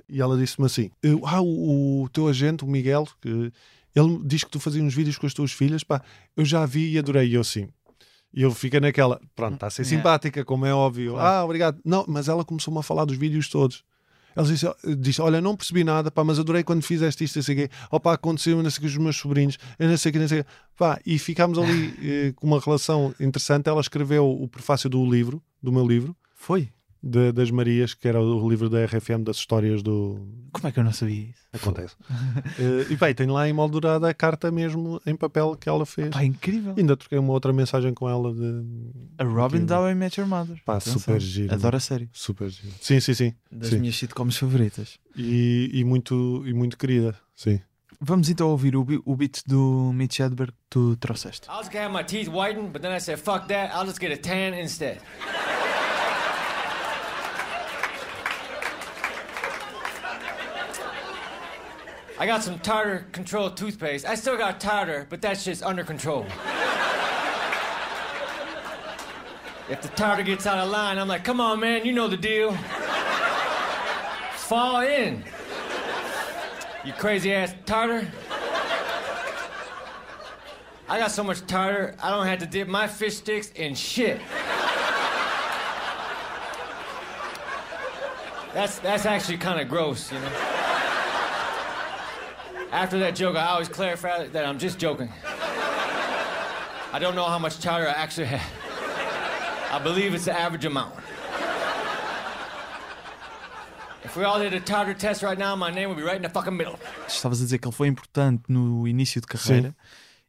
e ela disse-me assim: "Eu- Ah, o, o teu agente, o Miguel, que ele diz que tu fazias uns vídeos com as tuas filhas. Pá, eu já vi e adorei. E eu sim. E eu fiquei naquela, pronto, está a ser Yeah. simpática, como é óbvio. Claro. Ah, obrigado. Não, mas ela começou-me a falar dos vídeos todos. Ela disse, disse, olha, não percebi nada, pá, mas adorei quando fizeste isto, não sei o quê. Opa, aconteceu, não sei que, os meus sobrinhos, eu não sei que, não sei o quê. Pá, e ficámos ali eh, com uma relação interessante. Ela escreveu o prefácio do livro, do meu livro, Foi. De- das Marias, que era o livro da RFM das histórias do... Como é que eu não sabia isso? Acontece. Eh, e bem, tenho lá emoldurada a carta mesmo em papel que ela fez. Pá, incrível. Ainda troquei uma outra mensagem com ela de... A Robin How I Met Your Mother. Pá, Atenção. super giro. Adoro a série. Super giro. Sim, sim, sim. Das Sim. minhas sitcoms favoritas. E, e muito, e muito querida, sim. Vamos então ouvir o, o beat do Mitch Hedberg que tu trouxeste. I was gonna have my teeth whitened, but then I said, fuck that, I'll just get a tan instead. I got some tartar control toothpaste. I still got tartar, but that shit's under control. if the tartar gets out of line, I'm like, come on, man, you know the deal. Fall in. You crazy ass tartar. I got so much tartar, I don't have to dip my fish sticks in shit. That's that's actually kind of gross, you know. After that joke, I always clarify that I'm just joking. I don't know how much tartar I actually have. I believe it's the average amount. If we all did a tartar test right now, my name would be right in the fucking middle. Estavas a dizer que ele foi importante no início de carreira. Sim.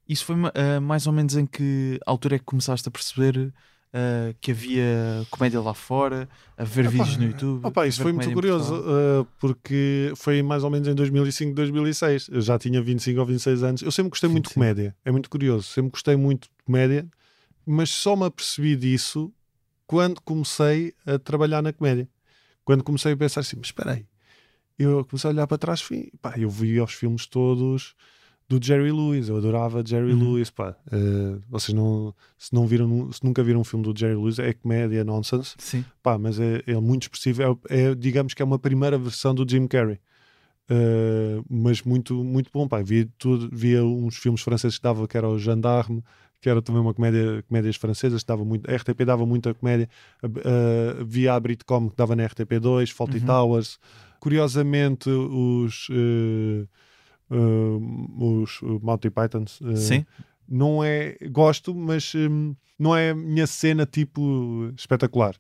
Isso foi ma- ah, mais ou menos em que altura é que começaste a perceber ah, que havia comédia lá fora, a ver vídeos no YouTube? Opa, isso foi muito curioso, uh, porque foi mais ou menos em 2005, 2006. Eu já tinha 25 ou 26 anos. Eu sempre gostei muito de 25. comédia. É muito curioso. Sempre gostei muito de comédia, mas só me apercebi disso quando comecei a trabalhar na comédia. Quando comecei a pensar assim, mas espera aí. Eu comecei a olhar para trás, fui, pá, eu vi os filmes todos do Jerry Lewis, eu adorava Jerry Uhum. Lewis, pá. Uh, vocês não, se não viram, se nunca viram um filme do Jerry Lewis, é comédia, nonsense. Sim. Pá, mas é, é muito expressivo. É, é, digamos que é uma primeira versão do Jim Carrey. Uh, mas muito, muito bom. Pá. Via, tudo, via uns filmes franceses que dava, que era o Gendarme, que era também uma comédia, comédias francesas, dava muito, a RTP dava muita comédia. Uh, via a Britcom, que dava na RTP2, Faulty Uhum. Towers. Curiosamente, os. uh, uh, os uh, Monty Pythons uh, Sim. não é gosto, mas hum, não é a minha cena tipo espetacular.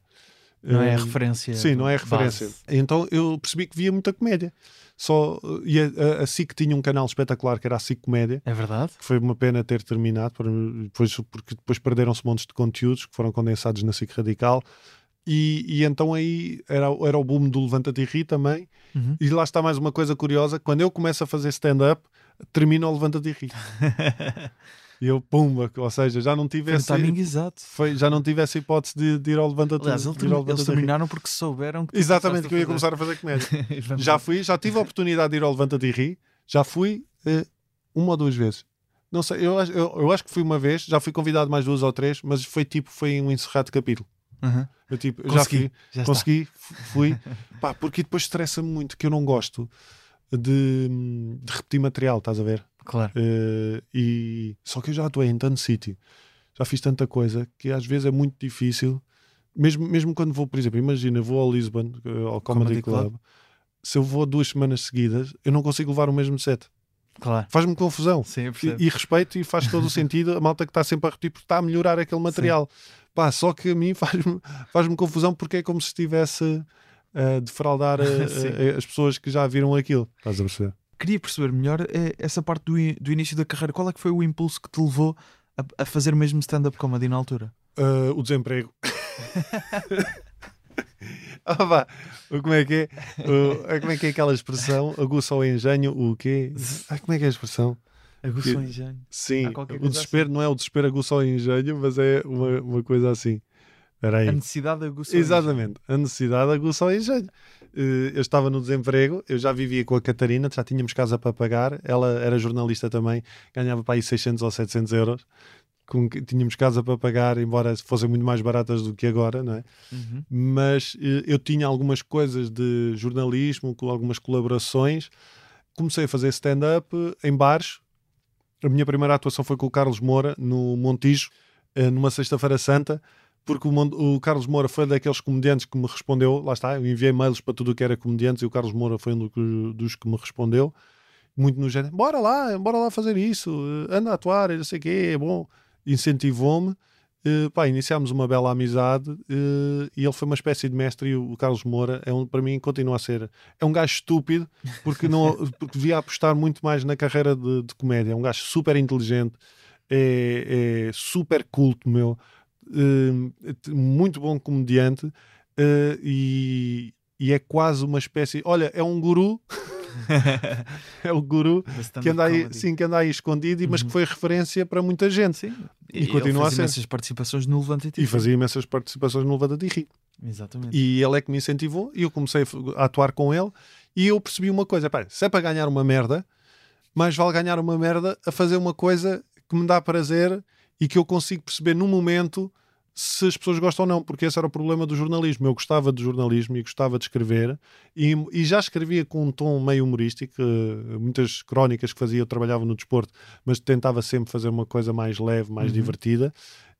Não é a referência. Sim, não é a base. referência. Então eu percebi que via muita comédia. Só, e a, a, a SIC tinha um canal espetacular que era a SIC Comédia, É verdade? foi uma pena ter terminado, depois, porque depois perderam-se montes de conteúdos que foram condensados na SIC Radical. E, e então aí era, era o boom do Levanta-te e Ri também. Uhum. E lá está mais uma coisa curiosa: quando eu começo a fazer stand-up, termina o Levanta-te e Ri. e eu, pumba, ou seja, já não tive esse, foi, já não tive essa hipótese de, de ir ao Levanta-te Aliás, de eles, ir ao eles terminaram porque souberam que Exatamente, que eu ia começar a fazer comédia. já fui, já tive a oportunidade de ir ao Levanta-te e Ri, já fui eh, uma ou duas vezes. Não sei, eu, acho- eu, eu acho que fui uma vez, já fui convidado mais duas ou três, mas foi tipo, foi um encerrado de capítulo. Uhum. Eu tipo, já Consegui, fui, já consegui, fui, pá, porque depois estressa-me muito, que eu não gosto de, de repetir material, estás a ver? Claro. Eh, e só que eu já atuei em tanto sítio, já fiz tanta coisa que às vezes é muito difícil, mesmo, mesmo quando vou, por exemplo, imagina, vou ao Lisbon, eh, ao Comedy, Comedy Club. Club, se eu vou duas semanas seguidas, eu não consigo levar o mesmo set. Claro. Faz-me confusão. Sim, E, e respeito e faz todo o sentido a malta que está sempre a repetir porque está a melhorar aquele material. Pá, só que a mim faz-me faz confusão porque é como se estivesse a defraudar a- as pessoas que já viram aquilo. Estás a perceber? Queria perceber melhor eh, essa parte do, do início da carreira. Qual é que foi o impulso que te levou a, fazer mesmo stand-up comedy na altura? Ah, o desemprego. ah, vá. Como é que é? O- como é que é aquela expressão? Aguça ao engenho, o quê? Ah, como é que é a expressão? Aguçou Que- engenho. Sim, o desespero não é o desespero aguça ao engenho, mas é uma, uma coisa assim. Espera aí. A necessidade aguçou o engenho. Exatamente, a necessidade aguça ao engenho. Eh, Eu estava no desemprego, eu já vivia com a Catarina, já tínhamos casa para pagar, ela era jornalista também, ganhava para aí 600 ou 700 euros. Com tínhamos casa para pagar, embora fossem muito mais baratas do que agora, não é? Uhum. mas eh, eu tinha algumas coisas de jornalismo, com algumas colaborações. Comecei a fazer stand-up em bares. A minha primeira atuação foi com o Carlos Moura no Montijo, eh, numa Sexta-feira Santa, porque o, o Carlos Moura foi daqueles comediantes que me respondeu. Lá está, eu enviei mails para tudo o que era comediantes e o Carlos Moura foi um dos que me respondeu. Muito no género: bora lá, bora lá fazer isso, eh, anda a atuar, não sei o quê, é bom. Incentivou-me. Uh, pá, iniciámos uma bela amizade uh, e ele foi uma espécie de mestre e o, Carlos Moura é um, para mim continua a ser é um gajo estúpido porque não porque devia apostar muito mais na carreira de, de comédia. É um gajo super inteligente é, é super culto meu uh, muito bom comediante e, e é quase uma espécie olha é um guru é o guru que anda aí, sim, que anda aí escondido, e- mas Uhum. que foi referência para muita gente. Sim. E continua a ser. imensas participações no Levante E fazia imensas participações no Levanta de Ri. Exatamente. E ele é que me incentivou e eu comecei a atuar com ele e eu percebi uma coisa, pá, se é para ganhar uma merda, mais vale ganhar uma merda a fazer uma coisa que me dá prazer e que eu consigo perceber no momento se as pessoas gostam ou não, porque esse era o problema do jornalismo. Eu gostava de jornalismo e gostava de escrever e, e já escrevia com um tom meio humorístico, eh, muitas crónicas que fazia, eu trabalhava no desporto, mas tentava sempre fazer uma coisa mais leve, mais Uhum. divertida.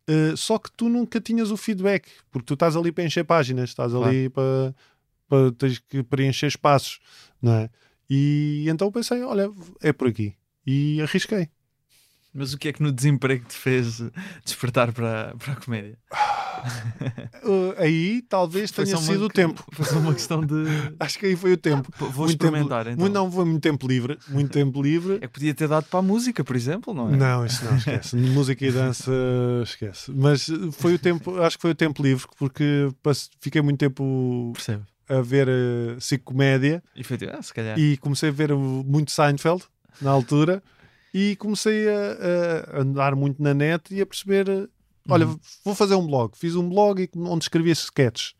Uh, só que tu nunca tinhas o feedback, porque tu estás ali para encher páginas, estás ali para, para tens que preencher espaços, não é? E então pensei, olha, é por aqui. E arrisquei. Mas o que é que no desemprego te fez despertar para, para a comédia? Uh, aí talvez Foi tenha uma sido o tempo. Foi só uma questão de. Acho que aí foi o tempo. Pô, Vou Muito experimentar tempo, então. Não, foi muito tempo livre. Muito tempo livre. É que podia ter dado para a música, por exemplo, não é? Não, isso não, esquece. Música e dança, esquece. Mas foi o tempo, acho que foi o tempo livre, porque fiquei muito tempo Percebo. a ver uh, psicomédia Efetivamente, ah, se calhar. e comecei a ver muito Seinfeld na altura e comecei a, a andar muito na net e a perceber: uh, olha, Uhum. vou fazer um blog. Fiz um blog onde escrevia sketches.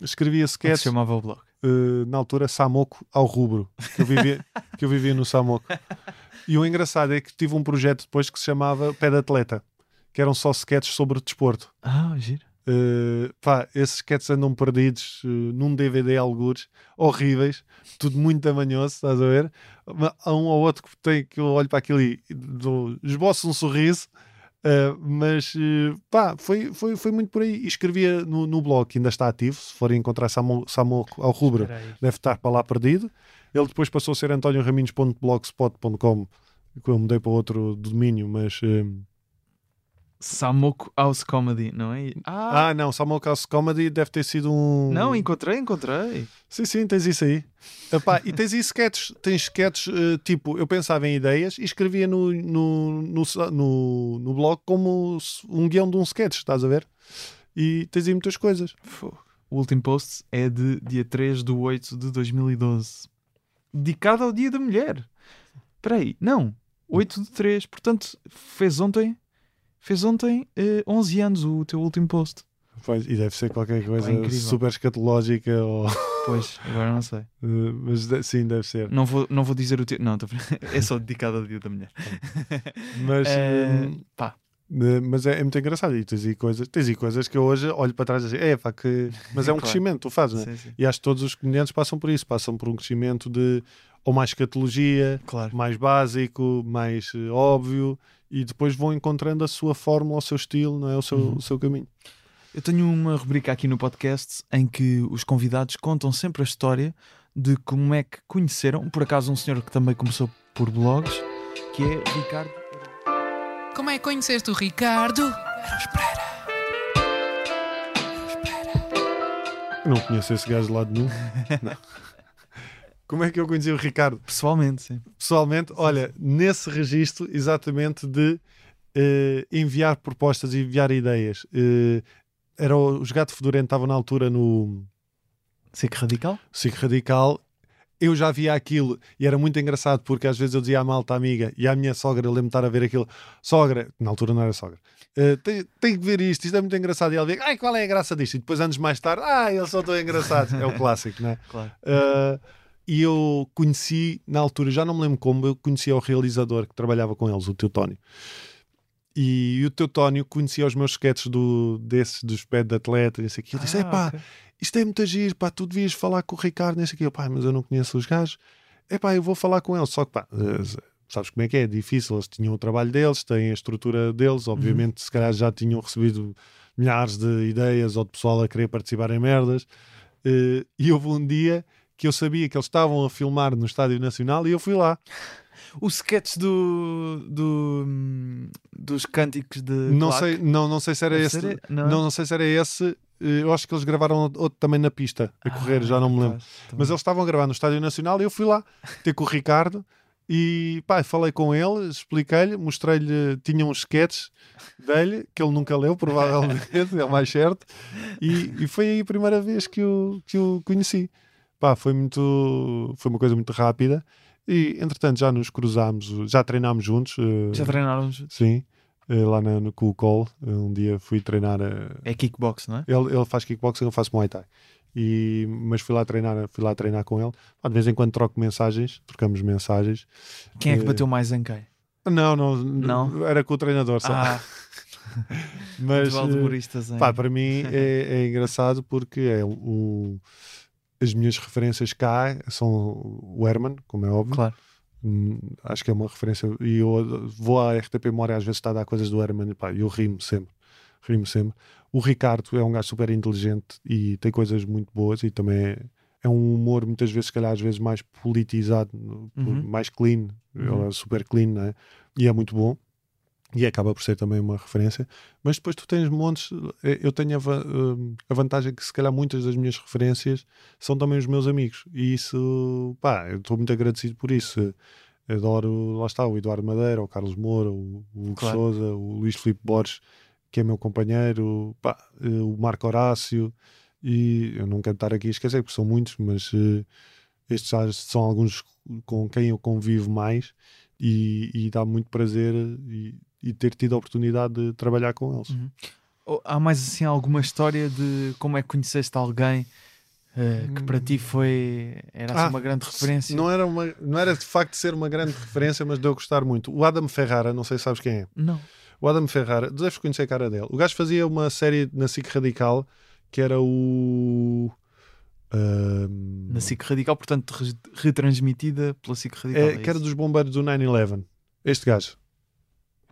Escrevia Como é que se sketches chamava o blog? uh, na altura Samoco ao rubro, que eu vivia, que eu vivia no Samoco. E o engraçado é que tive um projeto depois que se chamava Pé de Atleta, que eram só sketches sobre desporto. Ah, giro. Uh, pá, esses sketches andam perdidos uh, num DVD algures, horríveis, tudo muito tamanhoso, estás a ver? Há um ou outro que tem que eu olho para aquilo e dou- esboço um sorriso, uh, mas pá, foi, foi, foi muito por aí. E escrevia no, no blog, que ainda está ativo, se forem encontrar Samoco ao rubro, deve estar para lá perdido. Ele depois passou a ser antonioraminhos.blogspot.com, que eu mudei para outro domínio, mas. uh, Samoko House Comedy, não é? Ah, ah, não, Samoco House Comedy deve ter sido um. não, encontrei, encontrei. Sim, sim, tens isso aí. Epá, e tens aí sketches. Tens sketches, eh, tipo, eu pensava em ideias e escrevia no, no, no, no, no blog como um guião de um sketch, estás a ver? E tens aí muitas coisas. O último post é de dia 3 de 8 de 2012. Dedicado ao Dia da Mulher. Espera aí, não. 8 de 3. Portanto, fez ontem. Fez ontem eh, 11 anos o teu último post. Pois, e deve ser qualquer coisa incrível. super escatológica, ou, Pois, agora não sei. eh, mas de- sim, deve ser. Não vou, não vou dizer o teu. Não, tô... é só dedicado ao Dia da Mulher. Mas, Eh, hum, pá, eh, mas é, é muito engraçado. E tens aí coisas, tens aí coisas que eu hoje olho para trás e digo, é pá, que. Mas é um Claro. crescimento, tu fazes, não é? sim, sim. E acho que todos os comediantes passam por isso, passam por um crescimento de ou mais escatologia, Claro. mais básico, mais eh, óbvio, e depois vão encontrando a sua fórmula, o seu estilo, não é? o, seu, Uhum. o seu caminho. Eu tenho uma rubrica aqui no podcast em que os convidados contam sempre a história de como é que conheceram, por acaso, um senhor que também começou por blogs, que é Ricardo. Como é que conheceste o Ricardo? Não conheço esse gajo de lado nenhum. Não. Como é que eu conheci o Ricardo? Pessoalmente, sim. Pessoalmente, olha, nesse registro exatamente de eh, enviar propostas e enviar ideias. Eh, era o- os Gato Fedorento estavam na altura no que radical? SIC Radical. Eu já via aquilo e era muito engraçado porque às vezes eu dizia à malta amiga e à minha sogra, eu lembro de estar a ver aquilo. Sogra, na altura não era sogra, "eh, tem, tem que ver isto, isto é muito engraçado. E ela via, ai, qual é a graça disto? E depois, anos mais tarde, ah, eles são tão engraçados. É o clássico, não é? Claro. Uh, e eu conheci, na altura, já não me lembro como, eu conhecia o realizador que trabalhava com eles, o Teutónio. E o Teutónio conhecia os meus sketches do, desses, dos pés de atleta, e isso aqui. Ele disse: Ah, Epá, ok. isto é muito giro, pá, tu devias falar com o Ricardo nesse aqui. Eu, pá, mas eu não conheço os gajos. Epá, eu vou falar com eles. Só que, pá, eh, sabes como é que é? É difícil. Eles tinham o trabalho deles, têm a estrutura deles. Obviamente, se calhar já tinham recebido milhares de ideias ou de pessoal a querer participar em merdas. Eh, e houve um dia que eu sabia que eles estavam a filmar no Estádio Nacional e eu fui lá. O sketch do, do, dos cânticos de. Não sei, não, não sei se era Deve esse. ser- Não, não é? não sei se era esse. Eh, Eu acho que eles gravaram outro também na pista, a correr, já não me lembro. Mas eles estavam a gravar no Estádio Nacional e eu fui lá ter com o Ricardo e pá, falei com ele, expliquei-lhe, mostrei-lhe, tinha uns sketches dele que ele nunca leu, provavelmente, é o mais certo, e, e foi aí a primeira vez que eu, que eu conheci. Pá, foi muito, foi uma coisa muito rápida e entretanto já nos cruzámos, já treinámos juntos, eh, Já treinaram juntos? sim, eh, lá na, no, com o Cole, um dia fui treinar eh, É kickbox, não é? ele, ele faz kickboxing, eu faço Muay Thai. E, mas fui lá treinar, fui lá treinar com ele. De vez em quando troco mensagens, trocamos mensagens. Quem é que Eh, bateu mais em quem? Não, não, Não? era com o treinador só. Ah, mas eh, pá, para mim é, é engraçado porque é o, as minhas referências cá são o Herman, como é óbvio. Claro. Hum, acho que é uma referência. E eu vou à RTP Memória, às vezes está a dar coisas do Herman, e pá, eu rimo sempre. Rimo sempre. O Ricardo é um gajo super inteligente e tem coisas muito boas e também é, é um humor muitas vezes, se calhar, às vezes mais politizado, Uhum. mais clean. Uhum. É super clean, né? E é muito bom. E acaba por ser também uma referência. Mas depois tu tens montes. eh, Eu tenho a, hum, a vantagem que, se calhar, muitas das minhas referências são também os meus amigos. E isso, pá, eu estou muito agradecido por isso. Adoro, lá está, o Eduardo Madeira, o Carlos Moura, o, o Claro. Souza, o Luís Filipe Borges, que é meu companheiro, pá, eh, o Marco Horácio. E eu não quero estar aqui a esquecer, porque são muitos, mas eh, estes já são alguns com quem eu convivo mais e, e dá muito prazer e, e ter tido a oportunidade de trabalhar com eles. Uhum. Há mais assim alguma história de como é que conheceste alguém eh, que para ti foi era assim, Ah, uma grande referência? Não era, uma, não era de facto ser uma grande referência, mas deu a gostar muito. O Adam Ferrara, não sei se sabes quem é. Não. O Adam Ferrara, deves conhecer a cara dele. O gajo fazia uma série na SIC Radical que era o. ahm, Na SIC Radical, portanto, re- retransmitida pela SIC Radical. é, é que era dos bombeiros do 9-11. Este gajo.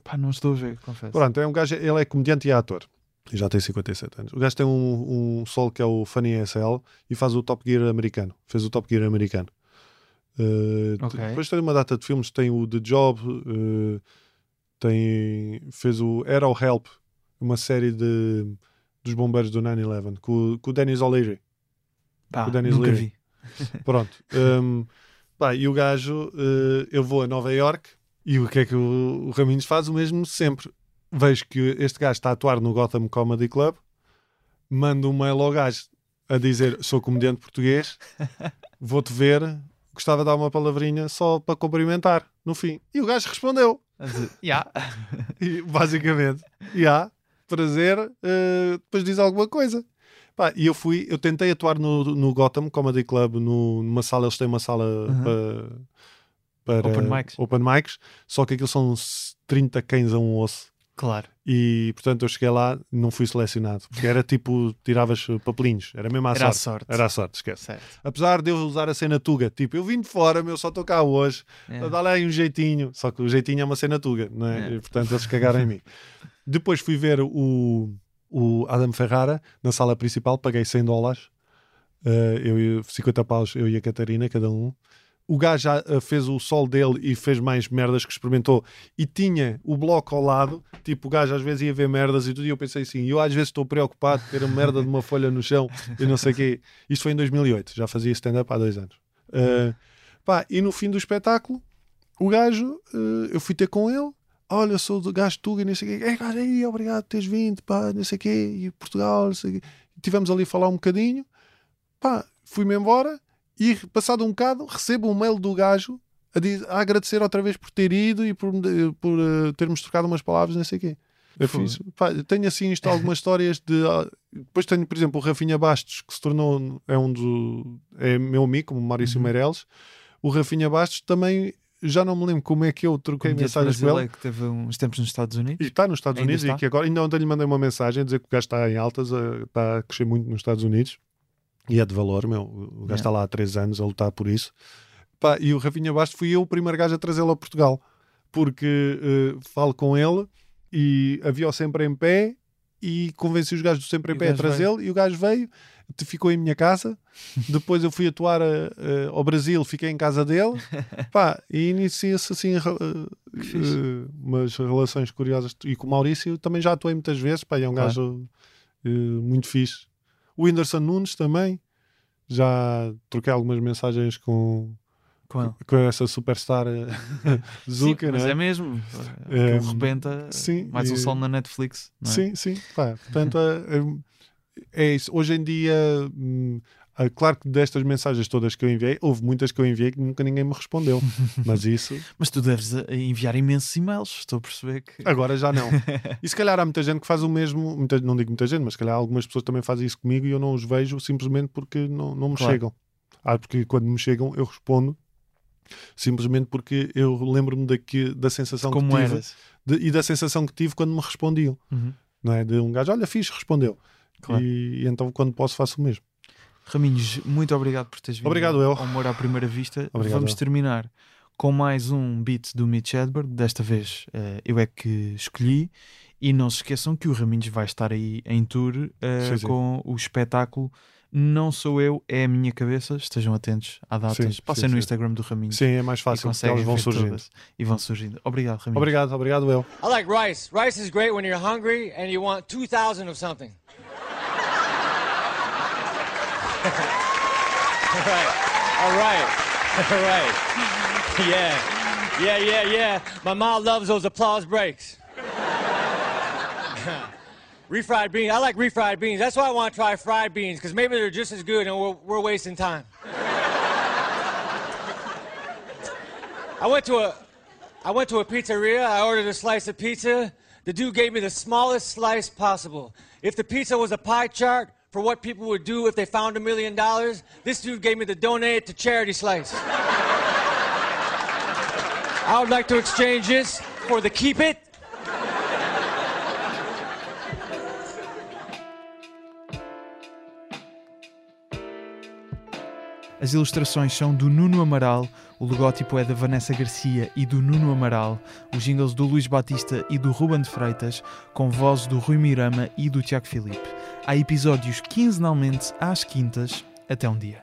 Pá, não estou a ver, confesso. Pronto, é um gajo, ele é comediante e ator. E já tem 57 anos. O gajo tem um, um solo que é o Funny SL e faz o Top Gear americano. Fez o Top Gear americano. Uh, Ok. Depois tem uma data de filmes, tem o The Job, uh, tem, fez o Era o Help, uma série de, dos bombeiros do 9-11 com, o- com o Dennis O'Leary. Pá, o Dennis nunca Leary. vi. Pronto. Um, pá, e o gajo, eh, eu vou a Nova York e o que é que o, o Raminhos faz? O mesmo sempre. Vejo que este gajo está a atuar no Gotham Comedy Club, mando um mail ao gajo a dizer: Sou comediante português, vou-te ver, gostava de dar uma palavrinha só para cumprimentar no fim. E o gajo respondeu. "Ya." E, basicamente, já, prazer, eh, depois diz alguma coisa. Pá, e eu fui, eu tentei atuar no, no Gotham Comedy Club, no- numa sala, eles têm uma sala para, para Open mics. open mics, só que aquilo são 30 cães a um osso. Claro. E portanto eu cheguei lá, não fui selecionado, porque era tipo, tiravas papelinhos, era mesmo à Era a sorte. sorte. Era à sorte, esquece. Certo. Apesar de eu usar a cena Tuga, tipo, eu vim de fora, meu, só estou cá hoje, É. Dá lá aí um jeitinho. Só que o jeitinho é uma cena tuga, não é? É. E, portanto, eles cagaram em mim. Depois fui ver o, o Adam Ferrara na sala principal, paguei 100 dólares. Eh, eu, e- 50 paus, eu e a Catarina, cada um. O gajo já uh, fez o sol dele e fez mais merdas que experimentou e tinha o bloco ao lado, tipo, o gajo às vezes ia ver merdas e tudo, e eu pensei assim, eu às vezes estou preocupado ter a merda de uma folha no chão e não sei o quê. Isto foi em 2008, já fazia stand-up há dois anos. Uh, pá, e no fim do espetáculo, o gajo, uh, eu fui ter com ele, olha, sou do gajo Tuga e não sei o quê, é, gajo, aí, obrigado por teres vindo, pá, não sei o quê, e Portugal, não sei o quê. Tivemos ali a falar um bocadinho, pá, fui-me embora e passado um bocado recebo um mail do gajo a, dizer, a agradecer outra vez por ter ido e por, por uh, termos trocado umas palavras, não sei o quê. Eu fiz, pá, tenho assim isto algumas histórias de. Uh, depois tenho, por exemplo, o Rafinha Bastos, que se tornou. É um do. É meu amigo, como Maurício uhum. Meirelles. O Rafinha Bastos também. Já não me lembro como é que eu troquei mensagens com ele. que teve uns tempos nos Estados Unidos. E está nos Estados ainda Unidos está? e que agora ainda ontem lhe mandei uma mensagem a dizer que o gajo está em altas, uh, está a crescer muito nos Estados Unidos e é de valor, meu. O gajo está lá há três anos a lutar por isso. Pá, e o Rafinha Bastos fui eu o primeiro gajo a trazê-lo a Portugal, porque uh, falo com ele e havia o sempre em pé e convenci os gajos do sempre em pé a trazê-lo e o gajo veio, ficou em minha casa. Depois eu fui atuar a, a, ao Brasil, fiquei em casa dele pá, e inicia-se assim uh, uh, umas relações curiosas. E com o Maurício também já atuei muitas vezes, pá, é um claro. gajo muito fixe. O Whindersson Nunes também. Já troquei algumas mensagens com, com, com essa superstar eh, Zuka, sim, mas é? é mesmo. É, rebenta sim, mais um sol na Netflix. É? Sim, sim. Pá, portanto, é, é, isso. Hoje em dia. Ah, claro que destas mensagens todas que eu enviei, houve muitas que eu enviei que nunca ninguém me respondeu. Mas isso. Mas tu deves ah, enviar imensos e-mails, estou a perceber que. Agora já não. E se calhar há muita gente que faz o mesmo, muita, não digo muita gente, mas se calhar algumas pessoas também fazem isso comigo e eu não os vejo simplesmente porque não, não me claro. chegam. Ah, porque quando me chegam eu respondo simplesmente porque eu lembro-me da sensação Como que tive de, e da sensação que tive quando me respondiam. Uhum. Não é? De um gajo, olha, fiz, respondeu. Claro. E, e então quando posso faço o mesmo. Raminhos, muito obrigado por teres vindo obrigado, eu. ao Amor à Primeira Vista. Obrigado, Vamos eu. terminar com mais um beat do Mitch Hedberg. Desta vez uh, eu é que escolhi. E não se esqueçam que o Raminhos vai estar aí em tour uh, sim, sim. com o espetáculo Não Sou Eu, é a Minha Cabeça. Estejam atentos à datas. Sim, Passem no Instagram do Raminhos. Sim, é mais fácil. E elas vão surgindo. E vão surgindo. Obrigado, Raminhos. Obrigado, obrigado, eu. I like rice. Rice is great when you're hungry and you want 2000 of something. All right. All right. All right. Yeah. Yeah, yeah, yeah. My mom loves those applause breaks. refried beans. I like refried beans. That's why I want to try fried beans, because maybe they're just as good and we're, we're wasting time. I went to a I went to a pizzeria. I ordered a slice of pizza. The dude gave me the smallest slice possible. If the pizza was a pie chart, for what people would do if they found a million dollars, this dude gave me the donate to charity slice. I would like to exchange this for the keep it. As ilustrações são do Nuno Amaral, o logótipo é da Vanessa Garcia e do Nuno Amaral, os jingles do Luís Batista e do Ruben de Freitas, com vozes do Rui Mirama e do Tiago Filipe. Há episódios quinzenalmente às quintas. Até um dia.